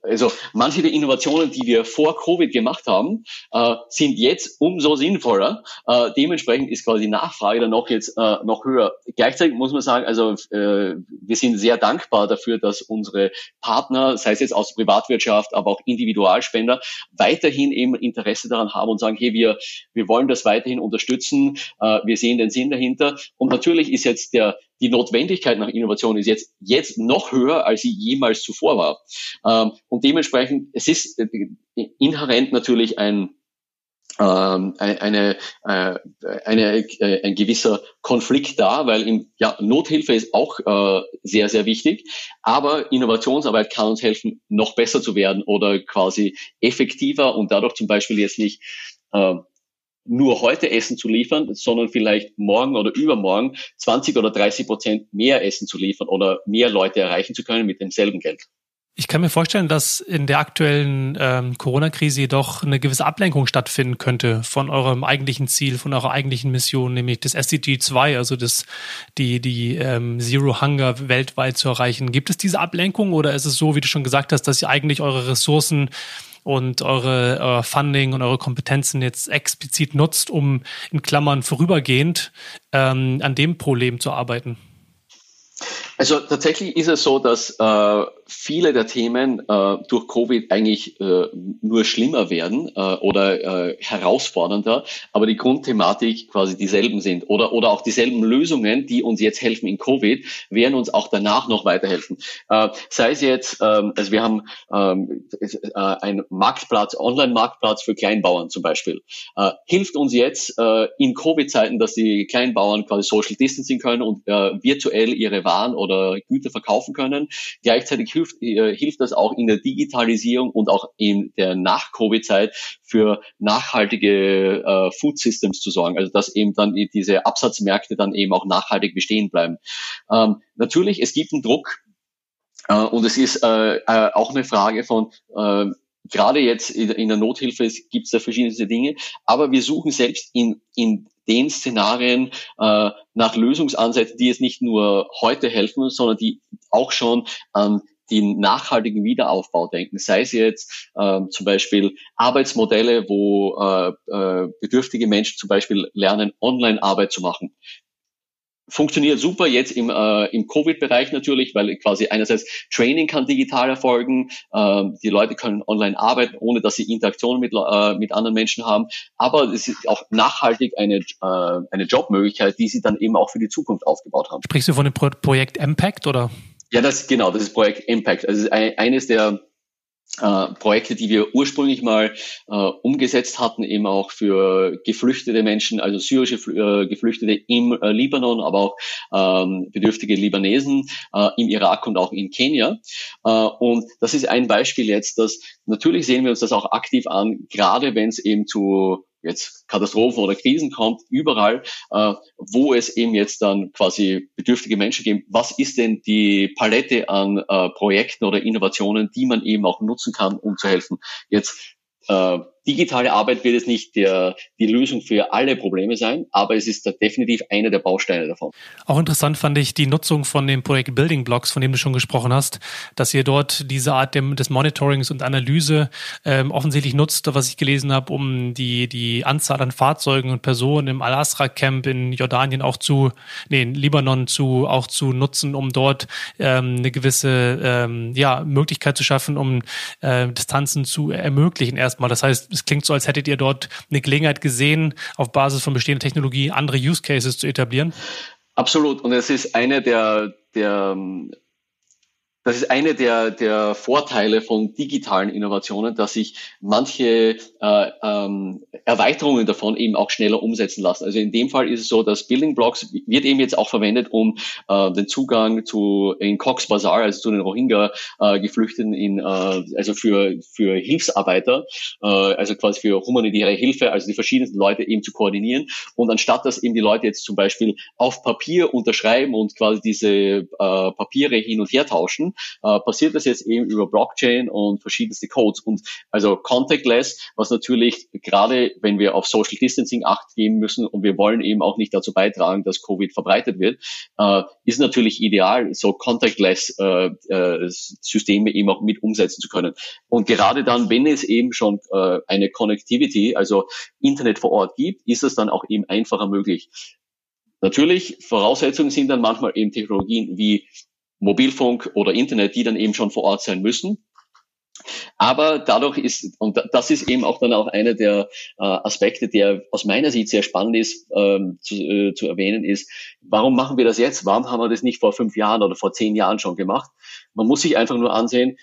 also manche der Innovationen, die wir vor Covid gemacht haben, äh, sind jetzt umso sinnvoller. Äh, dementsprechend ist quasi die Nachfrage dann noch jetzt äh, noch höher. Gleichzeitig muss man sagen, also äh, wir sind sehr dankbar dafür, dass unsere Partner, sei es jetzt aus Privatwirtschaft, aber auch Individualspender, weiterhin eben Interesse daran haben und sagen, hey, wir wir wollen das weiterhin unterstützen. Äh, wir sehen den Sinn dahinter. Und natürlich ist jetzt der die Notwendigkeit nach Innovation ist jetzt, jetzt noch höher, als sie jemals zuvor war. Ähm, und dementsprechend, es ist äh, inhärent natürlich ein, ähm, eine, äh, eine, äh, ein gewisser Konflikt da, weil im, ja, Nothilfe ist auch äh, sehr, sehr wichtig, aber Innovationsarbeit kann uns helfen, noch besser zu werden oder quasi effektiver und dadurch zum Beispiel jetzt nicht äh, nur heute Essen zu liefern, sondern vielleicht morgen oder übermorgen 20 oder 30 Prozent mehr Essen zu liefern oder mehr Leute erreichen zu können mit demselben Geld. Ich kann mir vorstellen, dass in der aktuellen ähm, Corona-Krise jedoch eine gewisse Ablenkung stattfinden könnte von eurem eigentlichen Ziel, von eurer eigentlichen Mission, nämlich das SDG 2, also das, die, die ähm, Zero Hunger weltweit zu erreichen. Gibt es diese Ablenkung oder ist es so, wie du schon gesagt hast, dass ihr eigentlich eure Ressourcen und eure, eure Funding und eure Kompetenzen jetzt explizit nutzt, um in Klammern vorübergehend ähm, an dem Problem zu arbeiten? Also tatsächlich ist es so, dass äh, viele der Themen äh, durch Covid eigentlich äh, nur schlimmer werden äh, oder äh, herausfordernder, aber die Grundthematik quasi dieselben sind oder oder auch dieselben Lösungen, die uns jetzt helfen in Covid, werden uns auch danach noch weiterhelfen. Äh, sei es jetzt, ähm, also wir haben ähm, äh, einen Marktplatz, Online-Marktplatz für Kleinbauern zum Beispiel, hilft uns jetzt in Covid-Zeiten, dass die Kleinbauern quasi Social Distancing können und virtuell ihre Waren oder Güter verkaufen können. Gleichzeitig hilft, äh, hilft das auch in der Digitalisierung und auch in der Nach-Covid-Zeit für nachhaltige äh, Food Systems zu sorgen. Also dass eben dann diese Absatzmärkte dann eben auch nachhaltig bestehen bleiben. Ähm, natürlich, es gibt einen Druck äh, und es ist äh, äh, auch eine Frage von, äh, gerade jetzt in der Nothilfe gibt es da verschiedenste Dinge, aber wir suchen selbst in, in den Szenarien äh, nach Lösungsansätzen, die es nicht nur heute helfen, sondern die auch schon an den nachhaltigen Wiederaufbau denken. Sei es jetzt äh, zum Beispiel Arbeitsmodelle, wo äh, äh, bedürftige Menschen zum Beispiel lernen, Online-Arbeit zu machen funktioniert super jetzt im, äh, im Covid-Bereich natürlich, weil quasi einerseits Training kann digital erfolgen, äh, die Leute können online arbeiten, ohne dass sie Interaktion mit, äh, mit anderen Menschen haben, aber es ist auch nachhaltig eine, äh, eine Jobmöglichkeit, die sie dann eben auch für die Zukunft aufgebaut haben. Sprichst du von dem Pro Projekt Impact oder? Ja, das genau, das ist Projekt Impact. Also eines der äh, Projekte, die wir ursprünglich mal äh, umgesetzt hatten, eben auch für geflüchtete Menschen, also syrische äh, Geflüchtete im äh, Libanon, aber auch ähm, bedürftige Libanesen äh, im Irak und auch in Kenia. Äh, und das ist ein Beispiel jetzt, dass natürlich sehen wir uns das auch aktiv an, gerade wenn es eben zu jetzt Katastrophen oder Krisen kommt, überall, äh, wo es eben jetzt dann quasi bedürftige Menschen gibt, was ist denn die Palette an äh, Projekten oder Innovationen, die man eben auch nutzen kann, um zu helfen? Jetzt äh, digitale Arbeit wird es nicht der, die Lösung für alle Probleme sein, aber es ist definitiv einer der Bausteine davon. Auch interessant fand ich die Nutzung von dem Projekt Building Blocks, von dem du schon gesprochen hast, dass ihr dort diese Art des Monitorings und Analyse ähm, offensichtlich nutzt, was ich gelesen habe, um die, die Anzahl an Fahrzeugen und Personen im Al-Asra-Camp in Jordanien auch zu, nee, in Libanon zu, auch zu nutzen, um dort ähm, eine gewisse ähm, ja, Möglichkeit zu schaffen, um äh, Distanzen zu ermöglichen erstmal. Das heißt, es klingt so, als hättet ihr dort eine Gelegenheit gesehen, auf Basis von bestehender Technologie andere Use Cases zu etablieren. Absolut. Und es ist eine der, der das ist eine der, der Vorteile von digitalen Innovationen, dass sich manche äh, ähm, Erweiterungen davon eben auch schneller umsetzen lassen. Also in dem Fall ist es so, dass Building Blocks wird eben jetzt auch verwendet, um äh, den Zugang zu in Cox Bazar, also zu den Rohingya-Geflüchteten äh, in, äh, also für für Hilfsarbeiter, äh, also quasi für humanitäre Hilfe, also die verschiedensten Leute eben zu koordinieren. Und anstatt dass eben die Leute jetzt zum Beispiel auf Papier unterschreiben und quasi diese äh, Papiere hin und her tauschen, äh, passiert das jetzt eben über Blockchain und verschiedenste Codes. Und also contactless, was natürlich gerade, wenn wir auf Social Distancing Acht geben müssen und wir wollen eben auch nicht dazu beitragen, dass Covid verbreitet wird, äh, ist natürlich ideal, so contactless äh, äh, Systeme eben auch mit umsetzen zu können. Und gerade dann, wenn es eben schon äh, eine Connectivity, also Internet vor Ort gibt, ist es dann auch eben einfacher möglich. Natürlich, Voraussetzungen sind dann manchmal eben Technologien wie Mobilfunk oder Internet, die dann eben schon vor Ort sein müssen. Aber dadurch ist, und das ist eben auch dann auch einer der äh, Aspekte, der aus meiner Sicht sehr spannend ist ähm, zu, äh, zu erwähnen, ist, warum machen wir das jetzt? Warum haben wir das nicht vor fünf Jahren oder vor zehn Jahren schon gemacht? Man muss sich einfach nur ansehen,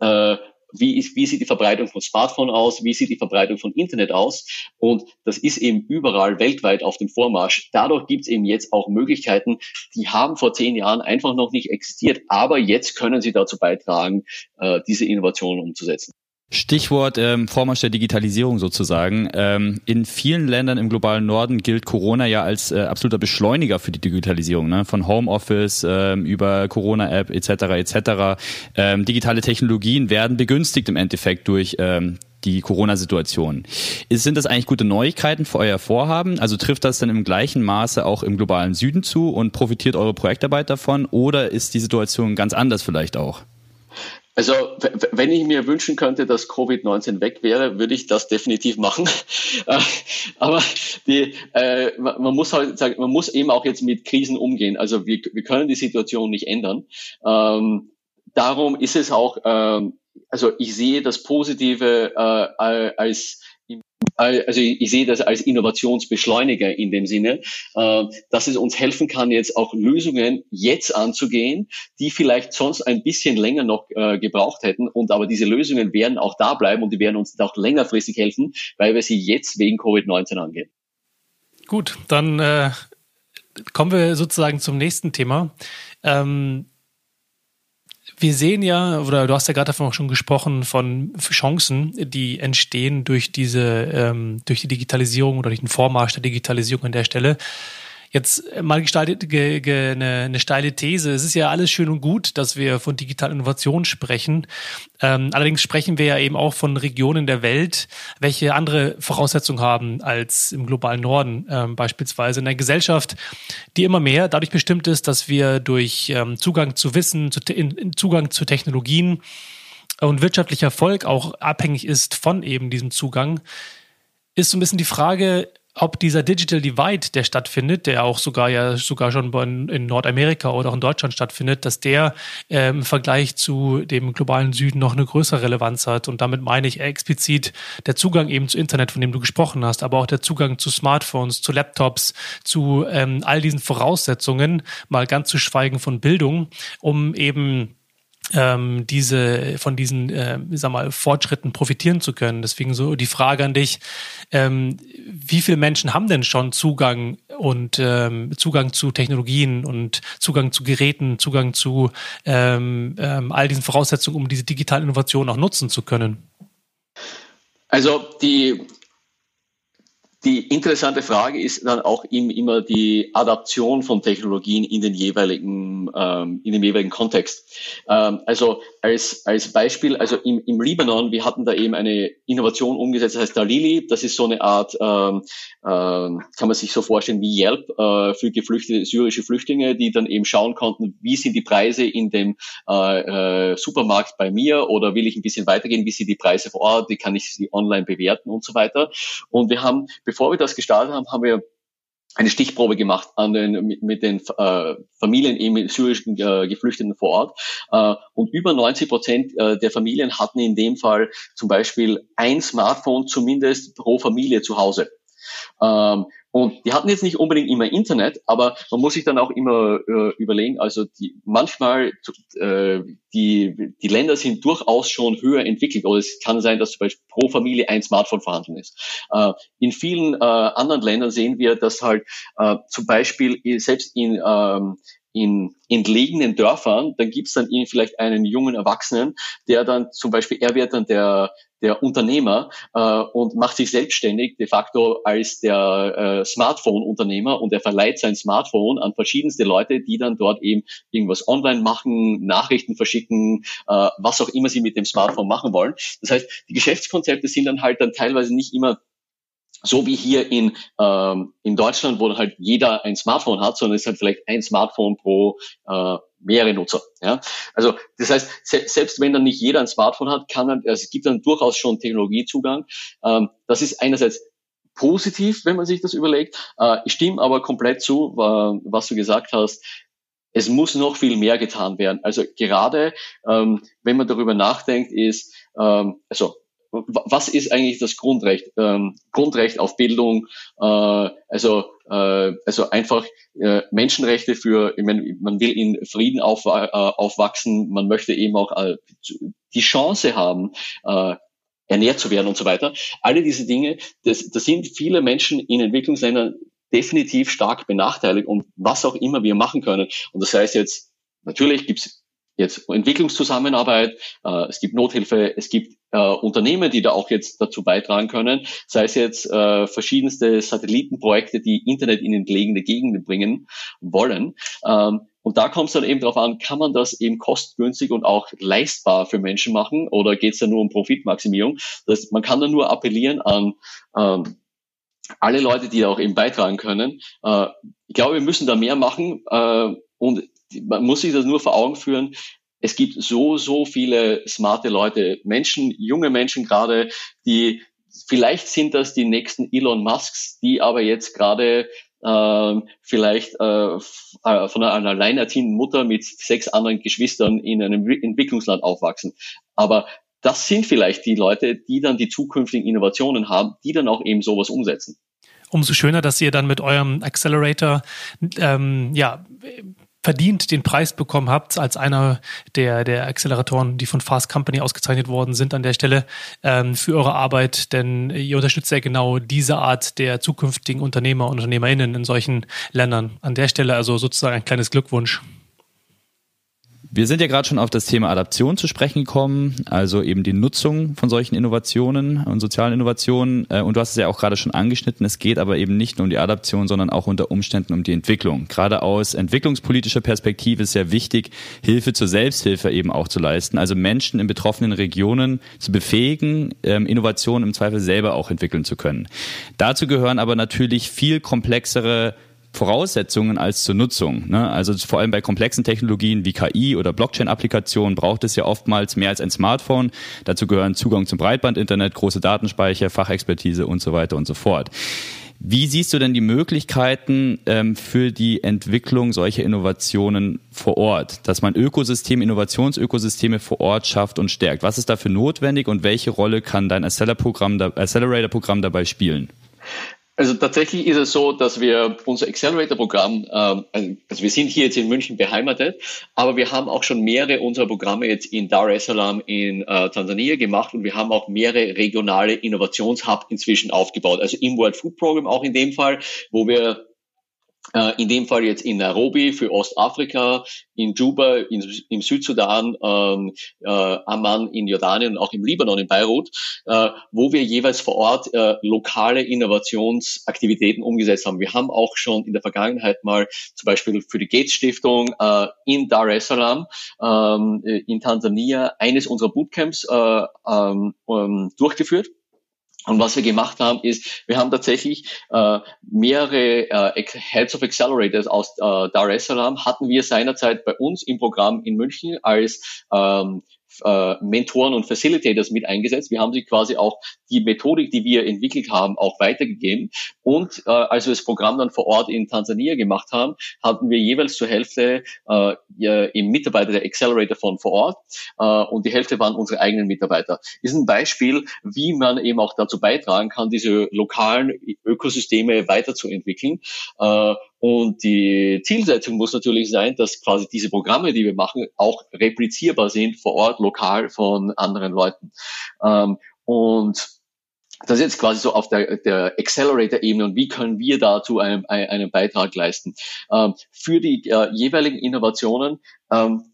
äh, wie, ist, wie sieht die Verbreitung von Smartphone aus, wie sieht die Verbreitung von Internet aus. Und das ist eben überall weltweit auf dem Vormarsch. Dadurch gibt es eben jetzt auch Möglichkeiten, die haben vor zehn Jahren einfach noch nicht existiert, aber jetzt können sie dazu beitragen, äh, diese Innovationen umzusetzen. Stichwort ähm, Vormarsch der Digitalisierung sozusagen. Ähm, in vielen Ländern im globalen Norden gilt Corona ja als äh, absoluter Beschleuniger für die Digitalisierung, ne? von Homeoffice ähm, über Corona-App etc. etc. Ähm, digitale Technologien werden begünstigt im Endeffekt durch ähm, die Corona-Situation. Sind das eigentlich gute Neuigkeiten für euer Vorhaben? Also trifft das dann im gleichen Maße auch im globalen Süden zu und profitiert eure Projektarbeit davon? Oder ist die Situation ganz anders vielleicht auch? Also wenn ich mir wünschen könnte, dass Covid-19 weg wäre, würde ich das definitiv machen. Äh, aber die, äh, man muss halt sagen, man muss eben auch jetzt mit Krisen umgehen. Also wir, wir können die Situation nicht ändern. Ähm, darum ist es auch, ähm, also ich sehe das Positive äh, als also ich sehe das als Innovationsbeschleuniger in dem Sinne, äh, dass es uns helfen kann, jetzt auch Lösungen jetzt anzugehen, die vielleicht sonst ein bisschen länger noch äh, gebraucht hätten. Und aber diese Lösungen werden auch da bleiben und die werden uns auch längerfristig helfen, weil wir sie jetzt wegen Covid-19 angehen. Gut, dann äh, kommen wir sozusagen zum nächsten Thema. Ähm, wir sehen ja, oder du hast ja gerade davon auch schon gesprochen, von Chancen, die entstehen durch diese, ähm, durch die Digitalisierung oder durch den Vormarsch der Digitalisierung an der Stelle. Jetzt mal gestaltet ge, ge, eine, eine steile These. Es ist ja alles schön und gut, dass wir von digitaler Innovation sprechen. Ähm, allerdings sprechen wir ja eben auch von Regionen der Welt, welche andere Voraussetzungen haben als im globalen Norden. Ähm, beispielsweise in einer Gesellschaft, die immer mehr dadurch bestimmt ist, dass wir durch ähm, Zugang zu Wissen, zu, in, Zugang zu Technologien und wirtschaftlicher Erfolg auch abhängig ist von eben diesem Zugang, ist so ein bisschen die Frage, ob dieser Digital Divide, der stattfindet, der auch sogar ja sogar schon in Nordamerika oder auch in Deutschland stattfindet, dass der äh, im Vergleich zu dem globalen Süden noch eine größere Relevanz hat. Und damit meine ich explizit der Zugang eben zu Internet, von dem du gesprochen hast, aber auch der Zugang zu Smartphones, zu Laptops, zu ähm, all diesen Voraussetzungen, mal ganz zu schweigen von Bildung, um eben ähm, diese von diesen, äh, sag mal, Fortschritten profitieren zu können. Deswegen so die Frage an dich: ähm, Wie viele Menschen haben denn schon Zugang und ähm, Zugang zu Technologien und Zugang zu Geräten, Zugang zu ähm, ähm, all diesen Voraussetzungen, um diese digitalen Innovationen auch nutzen zu können? Also die die interessante Frage ist dann auch immer die Adaption von Technologien in den jeweiligen, ähm, in dem jeweiligen Kontext. Ähm, also als, als Beispiel, also im, im Libanon, wir hatten da eben eine Innovation umgesetzt, das heißt Dalili. Das ist so eine Art, ähm, äh, kann man sich so vorstellen wie Yelp äh, für geflüchtete syrische Flüchtlinge, die dann eben schauen konnten, wie sind die Preise in dem äh, äh, Supermarkt bei mir oder will ich ein bisschen weitergehen, wie sind die Preise vor Ort, wie kann ich sie online bewerten und so weiter. Und wir haben bevor wir das gestartet haben, haben wir eine Stichprobe gemacht an den, mit, mit den äh, Familien eben syrischen äh, Geflüchteten vor Ort. Äh, und über 90 Prozent äh, der Familien hatten in dem Fall zum Beispiel ein Smartphone zumindest pro Familie zu Hause. Ähm, und die hatten jetzt nicht unbedingt immer Internet, aber man muss sich dann auch immer äh, überlegen, also die, manchmal äh, die, die Länder sind durchaus schon höher entwickelt oder es kann sein, dass zum Beispiel pro Familie ein Smartphone vorhanden ist. Äh, in vielen äh, anderen Ländern sehen wir, dass halt äh, zum Beispiel selbst in ähm, in entlegenen Dörfern, dann gibt's dann vielleicht einen jungen Erwachsenen, der dann zum Beispiel, er wird dann der, der Unternehmer äh, und macht sich selbstständig de facto als der äh, Smartphone-Unternehmer und er verleiht sein Smartphone an verschiedenste Leute, die dann dort eben irgendwas online machen, Nachrichten verschicken, äh, was auch immer sie mit dem Smartphone machen wollen. Das heißt, die Geschäftskonzepte sind dann halt dann teilweise nicht immer so wie hier in, ähm, in Deutschland, wo halt jeder ein Smartphone hat, sondern es ist halt vielleicht ein Smartphone pro äh, mehrere Nutzer. Ja? Also das heißt, se selbst wenn dann nicht jeder ein Smartphone hat, kann man, also es gibt dann durchaus schon Technologiezugang. Ähm, das ist einerseits positiv, wenn man sich das überlegt. Äh, ich stimme aber komplett zu, was du gesagt hast. Es muss noch viel mehr getan werden. Also gerade ähm, wenn man darüber nachdenkt, ist ähm, also was ist eigentlich das Grundrecht? Ähm, Grundrecht auf Bildung, äh, also, äh, also einfach äh, Menschenrechte für, ich meine, man will in Frieden auf, äh, aufwachsen, man möchte eben auch äh, die Chance haben, äh, ernährt zu werden und so weiter. Alle diese Dinge, das, das sind viele Menschen in Entwicklungsländern definitiv stark benachteiligt und was auch immer wir machen können. Und das heißt jetzt, natürlich gibt's jetzt Entwicklungszusammenarbeit, äh, es gibt Nothilfe, es gibt äh, Unternehmen, die da auch jetzt dazu beitragen können, sei es jetzt äh, verschiedenste Satellitenprojekte, die Internet in entlegene Gegenden bringen wollen. Ähm, und da kommt es dann eben darauf an, kann man das eben kostengünstig und auch leistbar für Menschen machen oder geht es da nur um Profitmaximierung? Das, man kann da nur appellieren an ähm, alle Leute, die auch eben beitragen können. Äh, ich glaube, wir müssen da mehr machen äh, und man muss sich das nur vor Augen führen. Es gibt so, so viele smarte Leute, Menschen, junge Menschen gerade, die vielleicht sind das die nächsten Elon Musks, die aber jetzt gerade äh, vielleicht äh, von einer alleinerziehenden Mutter mit sechs anderen Geschwistern in einem Entwicklungsland aufwachsen. Aber das sind vielleicht die Leute, die dann die zukünftigen Innovationen haben, die dann auch eben sowas umsetzen. Umso schöner, dass ihr dann mit eurem Accelerator ähm, ja verdient den Preis bekommen habt als einer der, der Acceleratoren, die von Fast Company ausgezeichnet worden sind an der Stelle ähm, für eure Arbeit, denn ihr unterstützt ja genau diese Art der zukünftigen Unternehmer und UnternehmerInnen in solchen Ländern. An der Stelle also sozusagen ein kleines Glückwunsch. Wir sind ja gerade schon auf das Thema Adaption zu sprechen gekommen, also eben die Nutzung von solchen Innovationen und sozialen Innovationen. Äh, und du hast es ja auch gerade schon angeschnitten, es geht aber eben nicht nur um die Adaption, sondern auch unter Umständen um die Entwicklung. Gerade aus entwicklungspolitischer Perspektive ist sehr wichtig, Hilfe zur Selbsthilfe eben auch zu leisten, also Menschen in betroffenen Regionen zu befähigen, ähm, Innovationen im Zweifel selber auch entwickeln zu können. Dazu gehören aber natürlich viel komplexere Voraussetzungen als zur Nutzung. Ne? Also vor allem bei komplexen Technologien wie KI oder Blockchain-Applikationen braucht es ja oftmals mehr als ein Smartphone. Dazu gehören Zugang zum Breitbandinternet, große Datenspeicher, Fachexpertise und so weiter und so fort. Wie siehst du denn die Möglichkeiten ähm, für die Entwicklung solcher Innovationen vor Ort, dass man Ökosysteme, Innovationsökosysteme vor Ort schafft und stärkt? Was ist dafür notwendig und welche Rolle kann dein Accelerator-Programm dabei spielen? Also tatsächlich ist es so, dass wir unser Accelerator-Programm, äh, also wir sind hier jetzt in München beheimatet, aber wir haben auch schon mehrere unserer Programme jetzt in Dar es Salaam in äh, Tansania gemacht und wir haben auch mehrere regionale Innovationshub inzwischen aufgebaut. Also im World Food Program auch in dem Fall, wo wir in dem Fall jetzt in Nairobi für Ostafrika, in Juba in, im Südsudan, ähm, äh, Amman in Jordanien und auch im Libanon in Beirut, äh, wo wir jeweils vor Ort äh, lokale Innovationsaktivitäten umgesetzt haben. Wir haben auch schon in der Vergangenheit mal zum Beispiel für die Gates Stiftung äh, in Dar es Salaam ähm, in Tansania eines unserer Bootcamps äh, ähm, ähm durchgeführt und was wir gemacht haben, ist, wir haben tatsächlich äh, mehrere äh, Heads of Accelerators aus äh, Dar es Salaam hatten wir seinerzeit bei uns im Programm in München als ähm, äh, Mentoren und Facilitators mit eingesetzt. Wir haben sie quasi auch die Methodik, die wir entwickelt haben, auch weitergegeben. Und äh, als wir das Programm dann vor Ort in Tansania gemacht haben, hatten wir jeweils zur Hälfte äh, eben Mitarbeiter der Accelerator von vor Ort äh, und die Hälfte waren unsere eigenen Mitarbeiter. Ist ein Beispiel, wie man eben auch dazu beitragen kann, diese lokalen Ökosysteme weiterzuentwickeln. Äh, und die Zielsetzung muss natürlich sein, dass quasi diese Programme, die wir machen, auch replizierbar sind vor Ort, lokal von anderen Leuten. Ähm, und das ist jetzt quasi so auf der, der Accelerator-Ebene und wie können wir dazu einen, einen Beitrag leisten. Ähm, für die äh, jeweiligen Innovationen ähm,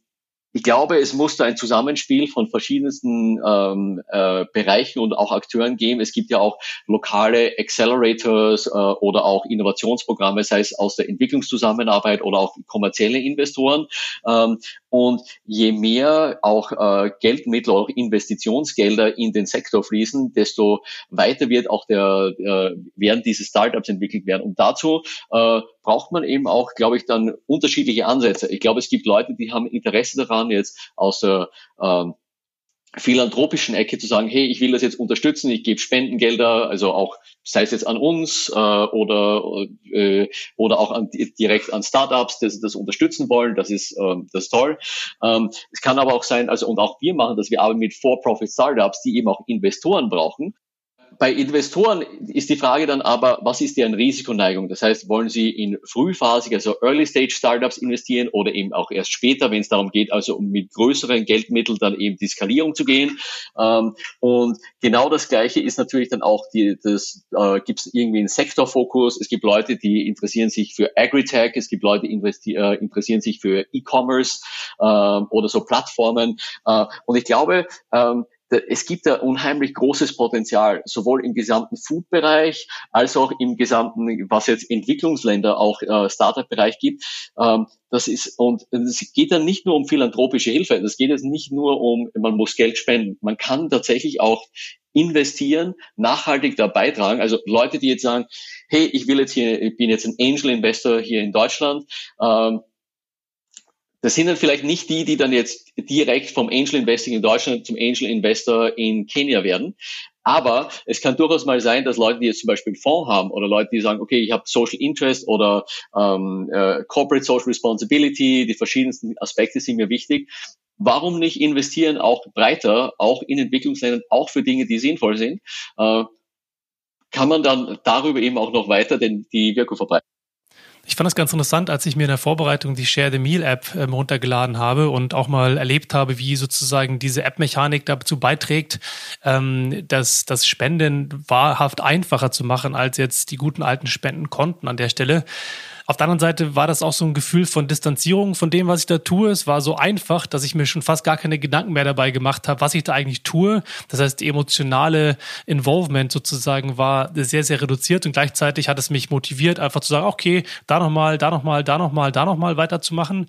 ich glaube, es muss da ein Zusammenspiel von verschiedensten ähm, äh, Bereichen und auch Akteuren geben. Es gibt ja auch lokale Accelerators äh, oder auch Innovationsprogramme, sei es aus der Entwicklungszusammenarbeit oder auch kommerzielle Investoren. Ähm, und je mehr auch äh, Geldmittel, auch Investitionsgelder in den Sektor fließen, desto weiter wird auch der, äh, werden diese Startups entwickelt werden. Und dazu äh, braucht man eben auch, glaube ich, dann unterschiedliche Ansätze. Ich glaube, es gibt Leute, die haben Interesse daran, jetzt aus der ähm, philanthropischen Ecke zu sagen, hey, ich will das jetzt unterstützen, ich gebe Spendengelder, also auch sei es jetzt an uns äh, oder äh, oder auch an, direkt an Startups, die das unterstützen wollen, das ist ähm, das ist toll. Ähm, es kann aber auch sein, also und auch wir machen das, wir arbeiten mit For-Profit Startups, die eben auch Investoren brauchen bei Investoren ist die Frage dann aber, was ist deren Risikoneigung? Das heißt, wollen sie in frühphasig, also Early-Stage-Startups investieren oder eben auch erst später, wenn es darum geht, also um mit größeren Geldmitteln dann eben die Skalierung zu gehen. Ähm, und genau das Gleiche ist natürlich dann auch, die, das äh, gibt es irgendwie einen Sektorfokus. Es gibt Leute, die interessieren sich für Agritech, es gibt Leute, die äh, interessieren sich für E-Commerce äh, oder so Plattformen. Äh, und ich glaube, ähm, es gibt da unheimlich großes Potenzial, sowohl im gesamten Food-Bereich als auch im gesamten, was jetzt Entwicklungsländer auch äh, Startup-Bereich gibt. Ähm, das ist und es geht dann nicht nur um philanthropische Hilfe. Das geht jetzt nicht nur um, man muss Geld spenden. Man kann tatsächlich auch investieren, nachhaltig da beitragen. Also Leute, die jetzt sagen, hey, ich will jetzt hier, ich bin jetzt ein Angel Investor hier in Deutschland. Ähm, das sind dann vielleicht nicht die, die dann jetzt direkt vom Angel Investing in Deutschland zum Angel Investor in Kenia werden. Aber es kann durchaus mal sein, dass Leute, die jetzt zum Beispiel einen Fonds haben oder Leute, die sagen, okay, ich habe Social Interest oder ähm, äh, Corporate Social Responsibility, die verschiedensten Aspekte sind mir wichtig. Warum nicht investieren auch breiter, auch in Entwicklungsländern, auch für Dinge, die sinnvoll sind? Äh, kann man dann darüber eben auch noch weiter den, die Wirkung verbreiten. Ich fand das ganz interessant, als ich mir in der Vorbereitung die Share the Meal App ähm, runtergeladen habe und auch mal erlebt habe, wie sozusagen diese App-Mechanik dazu beiträgt, ähm, dass das Spenden wahrhaft einfacher zu machen als jetzt die guten alten Spendenkonten an der Stelle Auf der anderen Seite war das auch so ein Gefühl von Distanzierung von dem, was ich da tue. Es war so einfach, dass ich mir schon fast gar keine Gedanken mehr dabei gemacht habe, was ich da eigentlich tue. Das heißt, die emotionale Involvement sozusagen war sehr, sehr reduziert und gleichzeitig hat es mich motiviert, einfach zu sagen, okay, da nochmal, da nochmal, da nochmal, da nochmal weiterzumachen.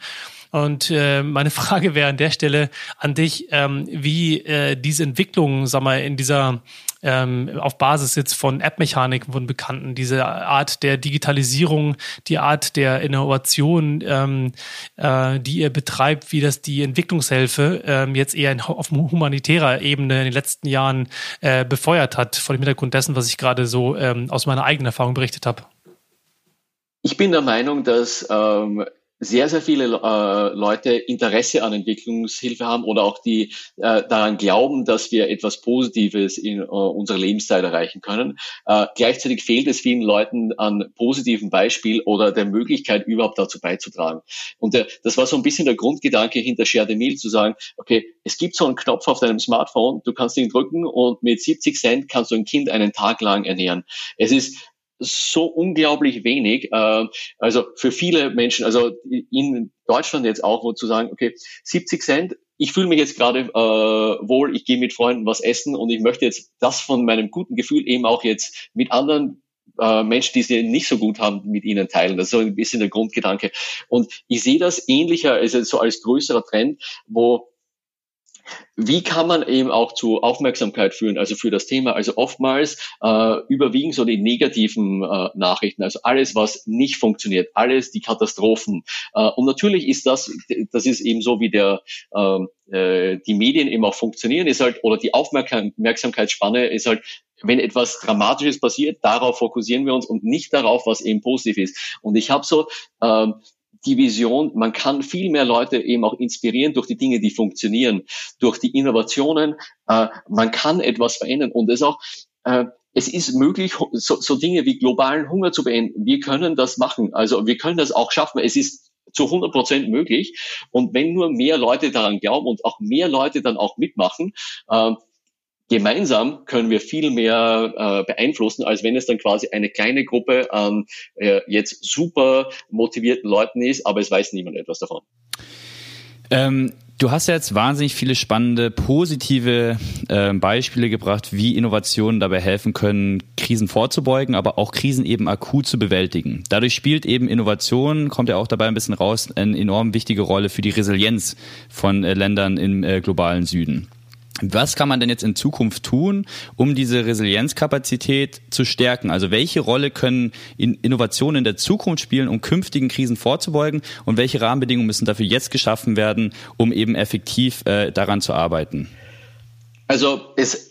Und äh, meine Frage wäre an der Stelle an dich, ähm, wie äh, diese Entwicklung, sag mal, in dieser ähm, auf Basis jetzt von App-Mechaniken von Bekannten, diese Art der Digitalisierung, die Art der Innovation, ähm, äh, die ihr betreibt, wie das die Entwicklungshilfe ähm, jetzt eher in, auf humanitärer Ebene in den letzten Jahren äh, befeuert hat, vor dem Hintergrund dessen, was ich gerade so ähm, aus meiner eigenen Erfahrung berichtet habe. Ich bin der Meinung, dass ähm, sehr, sehr viele äh, Leute Interesse an Entwicklungshilfe haben oder auch die äh, daran glauben, dass wir etwas Positives in äh, unserer Lebenszeit erreichen können. Äh, gleichzeitig fehlt es vielen Leuten an positiven Beispiel oder der Möglichkeit, überhaupt dazu beizutragen. Und der, das war so ein bisschen der Grundgedanke hinter Share the Meal, zu sagen, okay, es gibt so einen Knopf auf deinem Smartphone, du kannst ihn drücken und mit 70 Cent kannst du ein Kind einen Tag lang ernähren. Es ist so unglaublich wenig. Äh, also für viele Menschen, also in Deutschland jetzt auch, wo zu sagen, okay, 70 Cent, ich fühle mich jetzt gerade äh, wohl, ich gehe mit Freunden was essen und ich möchte jetzt das von meinem guten Gefühl eben auch jetzt mit anderen äh, Menschen, die sie nicht so gut haben, mit ihnen teilen. Das ist so ein bisschen der Grundgedanke. Und ich sehe das ähnlicher, also so als größerer Trend, wo wie kann man eben auch zu Aufmerksamkeit führen, also für das Thema? Also oftmals äh, überwiegen so die negativen äh, Nachrichten, also alles, was nicht funktioniert, alles die Katastrophen. Äh, und natürlich ist das, das ist eben so, wie der ähm, äh, die Medien eben auch funktionieren, ist halt, oder die Aufmerksamkeitsspanne ist halt, wenn etwas Dramatisches passiert, darauf fokussieren wir uns und nicht darauf, was eben positiv ist. Und ich habe so ähm, die Vision, man kann viel mehr Leute eben auch inspirieren durch die Dinge, die funktionieren, durch die Innovationen. Äh, man kann etwas verändern und es auch, äh, es ist möglich, so, so Dinge wie globalen Hunger zu beenden. Wir können das machen. Also wir können das auch schaffen. Es ist zu 100 Prozent möglich. Und wenn nur mehr Leute daran glauben und auch mehr Leute dann auch mitmachen, äh, gemeinsam können wir viel mehr äh, beeinflussen, als wenn es dann quasi eine kleine Gruppe an äh, jetzt super motivierten Leuten ist, aber es weiß niemand etwas davon. Ähm, du hast jetzt wahnsinnig viele spannende, positive äh, Beispiele gebracht, wie Innovationen dabei helfen können, Krisen vorzubeugen, aber auch Krisen eben akut zu bewältigen. Dadurch spielt eben Innovation, kommt ja auch dabei ein bisschen raus, eine enorm wichtige Rolle für die Resilienz von äh, Ländern im äh, globalen Süden. Was kann man denn jetzt in Zukunft tun, um diese Resilienzkapazität zu stärken? Also welche Rolle können Innovationen in der Zukunft spielen, um künftigen Krisen vorzubeugen? Und welche Rahmenbedingungen müssen dafür jetzt geschaffen werden, um eben effektiv äh, daran zu arbeiten? Also es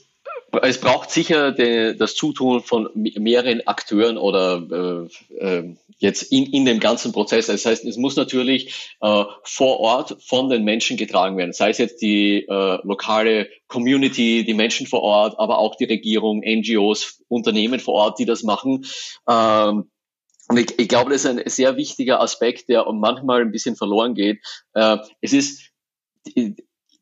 es braucht sicher de, das Zutun von mehreren Akteuren oder äh, äh, jetzt in, in dem ganzen Prozess. Das heißt, es muss natürlich äh, vor Ort von den Menschen getragen werden, sei es jetzt die äh, lokale Community, die Menschen vor Ort, aber auch die Regierung, NGOs, Unternehmen vor Ort, die das machen. Ähm, und ich, ich glaube, das ist ein sehr wichtiger Aspekt, der manchmal ein bisschen verloren geht. Äh, es ist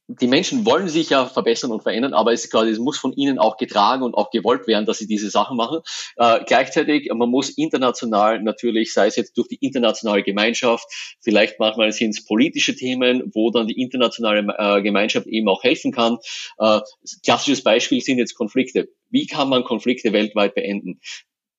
die Menschen wollen sich ja verbessern und verändern, aber es, quasi, es muss von ihnen auch getragen und auch gewollt werden, dass sie diese Sachen machen. Äh, gleichzeitig, man muss international natürlich, sei es jetzt durch die internationale Gemeinschaft, vielleicht manchmal sind es politische Themen, wo dann die internationale äh, Gemeinschaft eben auch helfen kann. Äh, klassisches Beispiel sind jetzt Konflikte. Wie kann man Konflikte weltweit beenden?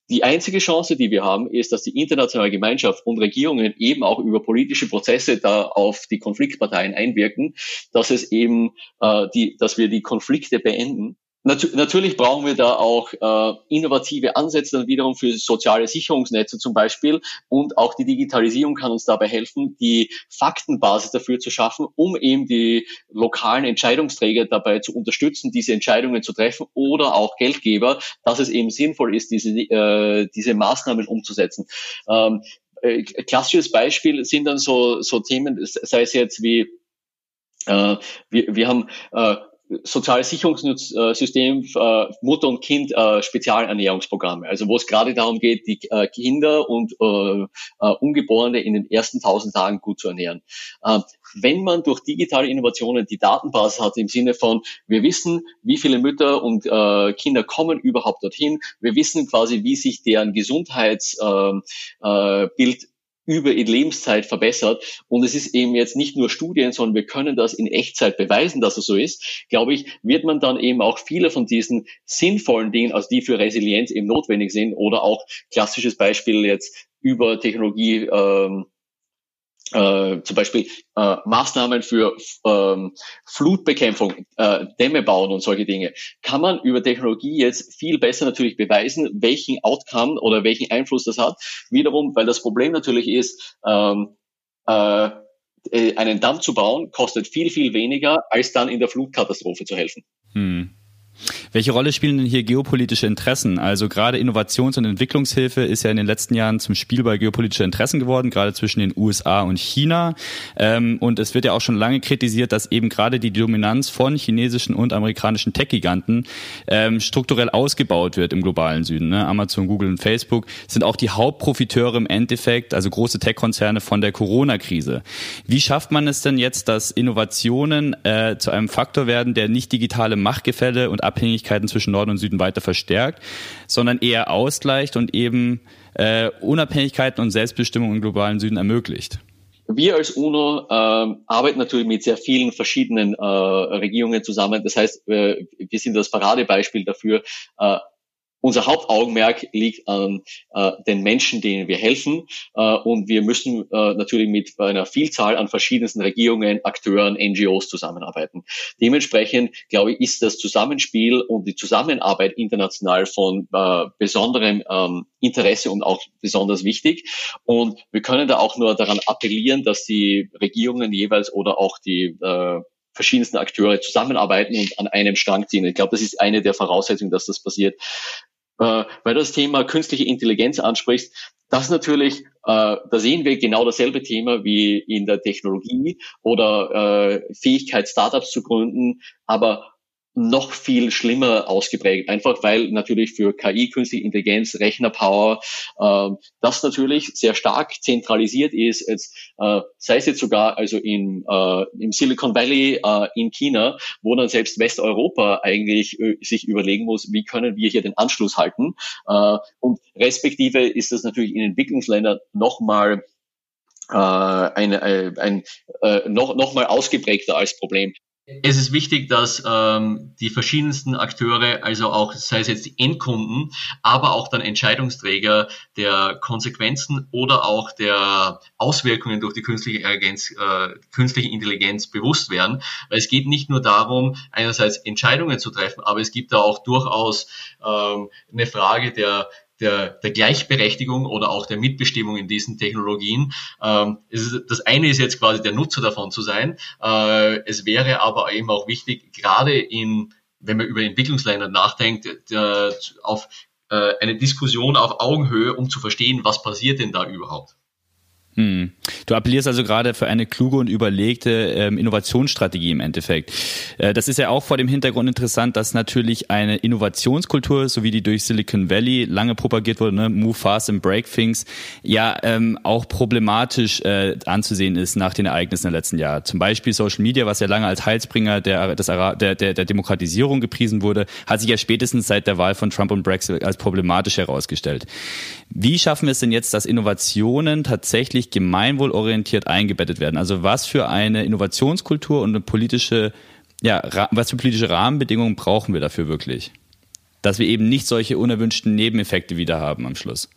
Die einzige Chance, die wir haben, ist, dass die internationale Gemeinschaft und Regierungen eben auch über politische Prozesse da auf die Konfliktparteien einwirken, dass es eben äh, die, dass wir die Konflikte beenden Natu natürlich brauchen wir da auch äh, innovative Ansätze dann wiederum für soziale Sicherungsnetze zum Beispiel und auch die Digitalisierung kann uns dabei helfen, die Faktenbasis dafür zu schaffen, um eben die lokalen Entscheidungsträger dabei zu unterstützen, diese Entscheidungen zu treffen oder auch Geldgeber, dass es eben sinnvoll ist, diese, äh, diese Maßnahmen umzusetzen. Ähm, äh, klassisches Beispiel sind dann so, so Themen, sei es jetzt wie äh, wir, wir haben äh, soziales Sicherungssystem äh, Mutter und Kind äh, Spezialernährungsprogramme, also wo es gerade darum geht, die äh, Kinder und äh, äh, Ungeborene in den ersten tausend Tagen gut zu ernähren. Äh, wenn man durch digitale Innovationen die Datenbasis hat im Sinne von, wir wissen, wie viele Mütter und äh, Kinder kommen überhaupt dorthin, wir wissen quasi, wie sich deren Gesundheitsbild äh, äh, über die Lebenszeit verbessert. Und es ist eben jetzt nicht nur Studien, sondern wir können das in Echtzeit beweisen, dass es so ist. Glaube ich, wird man dann eben auch viele von diesen sinnvollen Dingen, also die für Resilienz eben notwendig sind, oder auch klassisches Beispiel jetzt über Technologie, ähm, äh, zum Beispiel äh, Maßnahmen für ähm, Flutbekämpfung, äh, Dämme bauen und solche Dinge, kann man über Technologie jetzt viel besser natürlich beweisen, welchen Outcome oder welchen Einfluss das hat. Wiederum, weil das Problem natürlich ist, ähm, äh, äh einen Damm zu bauen, kostet viel, viel weniger, als dann in der Flutkatastrophe zu helfen. Hm. Welche Rolle spielen denn hier geopolitische Interessen? Also gerade Innovations- und Entwicklungshilfe ist ja in den letzten Jahren zum Spielball geopolitischer Interessen geworden, gerade zwischen den USA und China. Ähm, und es wird ja auch schon lange kritisiert, dass eben gerade die Dominanz von chinesischen und amerikanischen Tech-Giganten ähm, strukturell ausgebaut wird im globalen Süden. Ne? Amazon, Google und Facebook sind auch die Hauptprofiteure im Endeffekt, also große Tech-Konzerne von der Corona-Krise. Wie schafft man es denn jetzt, dass Innovationen äh, zu einem Faktor werden, der nicht digitale Machtgefälle und Abhängigkeiten zwischen Norden und Süden weiter verstärkt, sondern eher ausgleicht und eben äh, Unabhängigkeiten und Selbstbestimmung im globalen Süden ermöglicht. Wir als UNO äh, arbeiten natürlich mit sehr vielen verschiedenen äh, Regierungen zusammen. Das heißt, äh, wir sind das Paradebeispiel dafür, äh, unser Hauptaugenmerk liegt an äh, den Menschen, denen wir helfen. Äh, und wir müssen äh, natürlich mit einer Vielzahl an verschiedensten Regierungen, Akteuren, NGOs zusammenarbeiten. Dementsprechend, glaube ich, ist das Zusammenspiel und die Zusammenarbeit international von äh, besonderem ähm, Interesse und auch besonders wichtig. Und wir können da auch nur daran appellieren, dass die Regierungen jeweils oder auch die äh, verschiedensten Akteure zusammenarbeiten und an einem Strang ziehen. Ich glaube, das ist eine der Voraussetzungen, dass das passiert äh, weil das Thema künstliche Intelligenz ansprichst, das natürlich, äh, da sehen wir genau dasselbe Thema wie in der Technologie oder äh, Fähigkeit, Startups zu gründen, aber noch viel schlimmer ausgeprägt, einfach weil natürlich für KI, künstliche Intelligenz, Rechnerpower, äh, das natürlich sehr stark zentralisiert ist, jetzt, äh, sei es jetzt sogar also in, äh, im Silicon Valley äh, in China, wo dann selbst Westeuropa eigentlich äh, sich überlegen muss, wie können wir hier den Anschluss halten. Äh, und respektive ist das natürlich in Entwicklungsländern nochmal äh, ein, ein, ein äh, noch, noch mal ausgeprägter als Problem. Es ist wichtig, dass ähm, die verschiedensten Akteure, also auch sei es jetzt die Endkunden, aber auch dann Entscheidungsträger der Konsequenzen oder auch der Auswirkungen durch die künstliche, Intelligenz, äh, künstliche Intelligenz bewusst werden. Weil es geht nicht nur darum, einerseits Entscheidungen zu treffen, aber es gibt da auch durchaus ähm, eine Frage der der, der Gleichberechtigung oder auch der Mitbestimmung in diesen Technologien. Ähm, ist, das eine ist jetzt quasi der Nutzer davon zu sein. Äh, es wäre aber eben auch wichtig, gerade in, wenn man über Entwicklungsländer nachdenkt, der, auf äh, eine Diskussion auf Augenhöhe, um zu verstehen, was passiert denn da überhaupt. Hm. Du appellierst also gerade für eine kluge und überlegte ähm, Innovationsstrategie im Endeffekt. Äh, das ist ja auch vor dem Hintergrund interessant, dass natürlich eine Innovationskultur, so wie die durch Silicon Valley lange propagiert wurde, ne, Move Fast and Break Things, ja ähm, auch problematisch äh, anzusehen ist nach den Ereignissen der letzten Jahre. Zum Beispiel Social Media, was ja lange als Heilsbringer der, des, der, der, der Demokratisierung gepriesen wurde, hat sich ja spätestens seit der Wahl von Trump und Brexit als problematisch herausgestellt. Wie schaffen wir es denn jetzt, dass Innovationen tatsächlich gemeinwohlorientiert eingebettet werden. Also was für eine Innovationskultur und eine politische, ja, was für politische Rahmenbedingungen brauchen wir dafür wirklich? Dass wir eben nicht solche unerwünschten Nebeneffekte wieder haben am Schluss.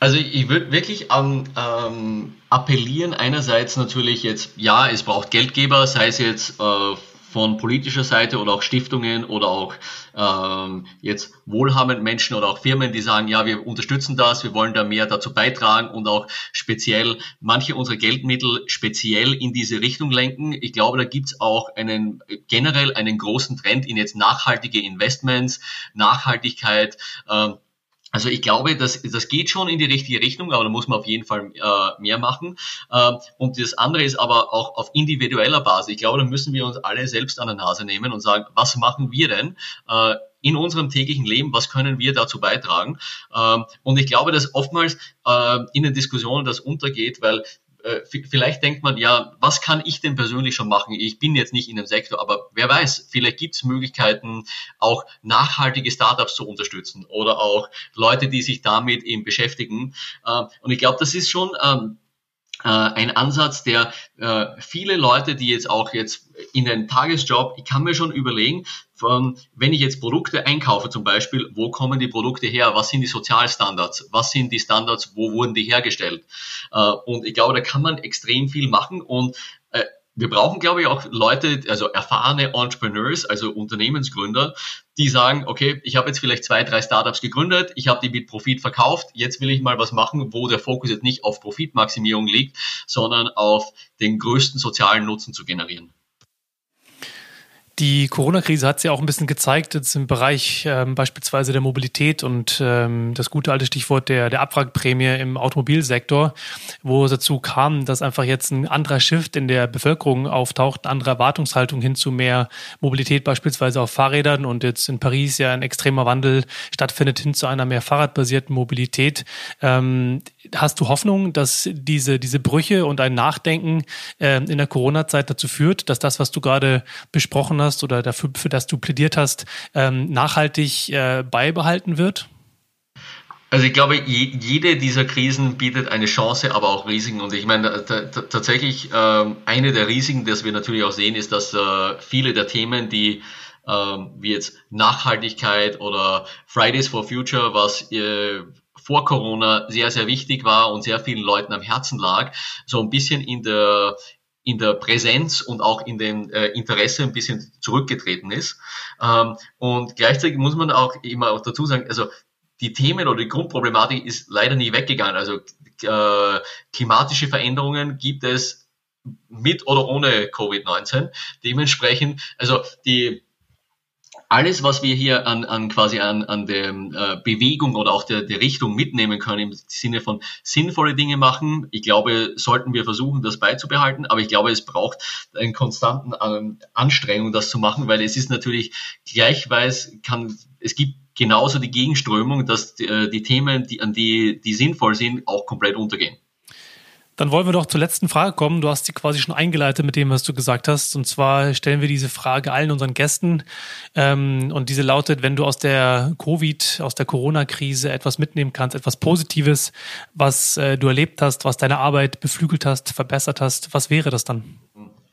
Also ich würde wirklich an, ähm, appellieren, einerseits natürlich jetzt, ja, es braucht Geldgeber, sei es jetzt äh, von politischer Seite oder auch Stiftungen oder auch ähm, jetzt wohlhabenden Menschen oder auch Firmen, die sagen, ja, wir unterstützen das, wir wollen da mehr dazu beitragen und auch speziell manche unserer Geldmittel speziell in diese Richtung lenken. Ich glaube, da gibt's auch einen generell einen großen Trend in jetzt nachhaltige Investments, Nachhaltigkeit. Ähm, also ich glaube, das, das geht schon in die richtige Richtung, aber da muss man auf jeden Fall äh, mehr machen. Äh, und das andere ist aber auch auf individueller Basis. Ich glaube, da müssen wir uns alle selbst an der Nase nehmen und sagen, was machen wir denn? Äh, in unserem täglichen Leben, was können wir dazu beitragen? Ähm, und ich glaube, dass oftmals äh, in den Diskussionen das untergeht, weil vielleicht denkt man, ja, was kann ich denn persönlich schon machen? Ich bin jetzt nicht in dem Sektor, aber wer weiß, vielleicht gibt es Möglichkeiten, auch nachhaltige Startups zu unterstützen oder auch Leute, die sich damit eben beschäftigen. Äh, und ich glaube, das ist schon ähm, äh, ein Ansatz, der äh, viele Leute, die jetzt auch jetzt in den Tagesjob, ich kann mir schon überlegen, von, wenn ich jetzt Produkte einkaufe zum Beispiel, wo kommen die Produkte her? Was sind die Sozialstandards? Was sind die Standards? Wo wurden die hergestellt? Äh, und ich glaube, da kann man extrem viel machen und äh, wir brauchen, glaube ich, auch Leute, also erfahrene Entrepreneurs, also Unternehmensgründer, die sagen, okay, ich habe jetzt vielleicht zwei, drei Startups gegründet, ich habe die mit Profit verkauft, jetzt will ich mal was machen, wo der Fokus jetzt nicht auf Profitmaximierung liegt, sondern auf den größten sozialen Nutzen zu generieren. Die Corona-Krise hat sich ja auch ein bisschen gezeigt, jetzt im Bereich ähm, beispielsweise der Mobilität und ähm, das gute alte Stichwort der, der Abwrackprämie im Automobilsektor, wo es dazu kam, dass einfach jetzt ein anderer Shift in der Bevölkerung auftaucht, eine andere Erwartungshaltung hin zu mehr Mobilität, beispielsweise auf Fahrrädern und jetzt in Paris ja ein extremer Wandel stattfindet hin zu einer mehr fahrradbasierten Mobilität. Ähm, hast du Hoffnung, dass diese, diese Brüche und ein Nachdenken äh, in der Corona-Zeit dazu führt, dass das, was du gerade besprochen hast oder dafür, für das du plädiert hast, ähm, nachhaltig äh, beibehalten wird? Also ich glaube, jede dieser Krisen bietet eine Chance, aber auch Risiken. Und ich meine, tatsächlich ähm, eine der Risiken, das wir natürlich auch sehen, ist, dass äh, viele der Themen, die ähm, wie jetzt Nachhaltigkeit oder Fridays for Future, was äh, vor Corona sehr, sehr wichtig war und sehr vielen Leuten am Herzen lag, so ein bisschen in der in der Präsenz und auch in dem äh, Interesse ein bisschen zurückgetreten ist. Ähm, und gleichzeitig muss man auch immer auch dazu sagen, also die Themen oder die Grundproblematik ist leider nie weggegangen. Also äh, klimatische Veränderungen gibt es mit oder ohne Covid-19. Dementsprechend, also die alles, was wir hier an, an quasi an, an der äh, Bewegung oder auch der, der Richtung mitnehmen können, im Sinne von sinnvolle Dinge machen, ich glaube, sollten wir versuchen, das beizubehalten. Aber ich glaube, es braucht einen konstanten Anstrengung, das zu machen, weil es ist natürlich gleichweise kann, es gibt genauso die Gegenströmung, dass die, äh, die Themen, die, an die, die sinnvoll sind, auch komplett untergehen. Dann wollen wir doch zur letzten Frage kommen. Du hast sie quasi schon eingeleitet mit dem, was du gesagt hast. Und zwar stellen wir diese Frage allen unseren Gästen. Ähm, und diese lautet, wenn du aus der Covid, aus der Corona-Krise etwas mitnehmen kannst, etwas Positives, was äh, du erlebt hast, was deine Arbeit beflügelt hast, verbessert hast, was wäre das dann?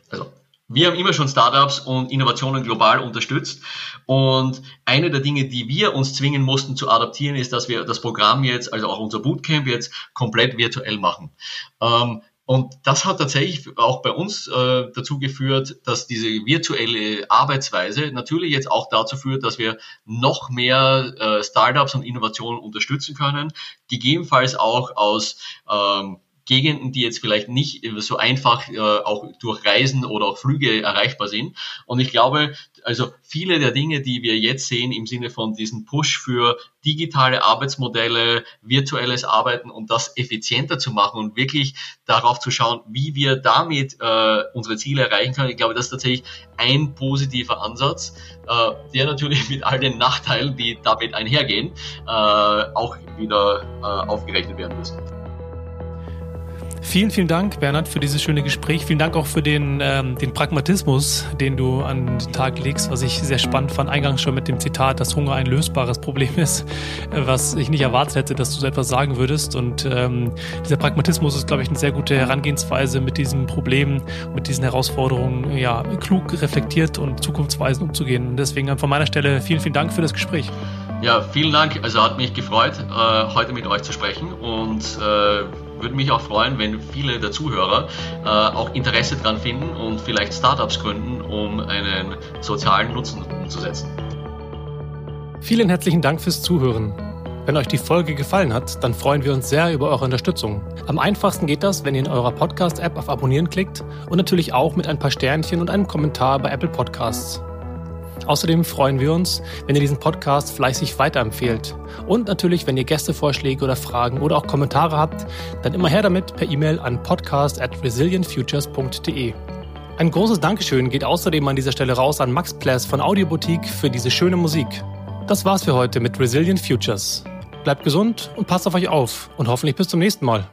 Also wir haben immer schon Startups und Innovationen global unterstützt. Und eine der Dinge, die wir uns zwingen mussten zu adaptieren, ist, dass wir das Programm jetzt, also auch unser Bootcamp jetzt komplett virtuell machen. Ähm, und das hat tatsächlich auch bei uns äh, dazu geführt, dass diese virtuelle Arbeitsweise natürlich jetzt auch dazu führt, dass wir noch mehr äh, Startups und Innovationen unterstützen können, gegebenenfalls auch aus ähm, Gegenden, die jetzt vielleicht nicht so einfach äh, auch durch Reisen oder auch Flüge erreichbar sind. Und ich glaube, also viele der Dinge, die wir jetzt sehen im Sinne von diesem Push für digitale Arbeitsmodelle, virtuelles Arbeiten und das effizienter zu machen und wirklich darauf zu schauen, wie wir damit äh, unsere Ziele erreichen können. Ich glaube, das ist tatsächlich ein positiver Ansatz, äh, der natürlich mit all den Nachteilen, die damit einhergehen, äh, auch wieder äh, aufgerechnet werden müssen. Vielen, vielen Dank, Bernhard, für dieses schöne Gespräch. Vielen Dank auch für den, ähm, den Pragmatismus, den du an den Tag legst, was ich sehr spannend fand. Eingangs schon mit dem Zitat, dass Hunger ein lösbares Problem ist, äh, was ich nicht erwartet hätte, dass du so etwas sagen würdest. Und ähm, dieser Pragmatismus ist, glaube ich, eine sehr gute Herangehensweise, mit diesem Problem, mit diesen Herausforderungen ja, klug reflektiert und zukunftsweisend umzugehen. Und deswegen von meiner Stelle vielen, vielen Dank für das Gespräch. Ja, vielen Dank. Also hat mich gefreut, äh, heute mit euch zu sprechen und äh, würde mich auch freuen, wenn viele der Zuhörer äh, auch Interesse daran finden und vielleicht Startups gründen, um einen sozialen Nutzen umzusetzen. Vielen herzlichen Dank fürs Zuhören. Wenn euch die Folge gefallen hat, dann freuen wir uns sehr über eure Unterstützung. Am einfachsten geht das, wenn ihr in eurer Podcast-App auf Abonnieren klickt und natürlich auch mit ein paar Sternchen und einem Kommentar bei Apple Podcasts. Außerdem freuen wir uns, wenn ihr diesen Podcast fleißig weiterempfehlt. Und natürlich, wenn ihr Gästevorschläge oder Fragen oder auch Kommentare habt, dann immer her damit per E-Mail an podcast at resilientfutures.de. Ein großes Dankeschön geht außerdem an dieser Stelle raus an Max Pless von Audioboutique für diese schöne Musik. Das war's für heute mit Resilient Futures. Bleibt gesund und passt auf euch auf und hoffentlich bis zum nächsten Mal.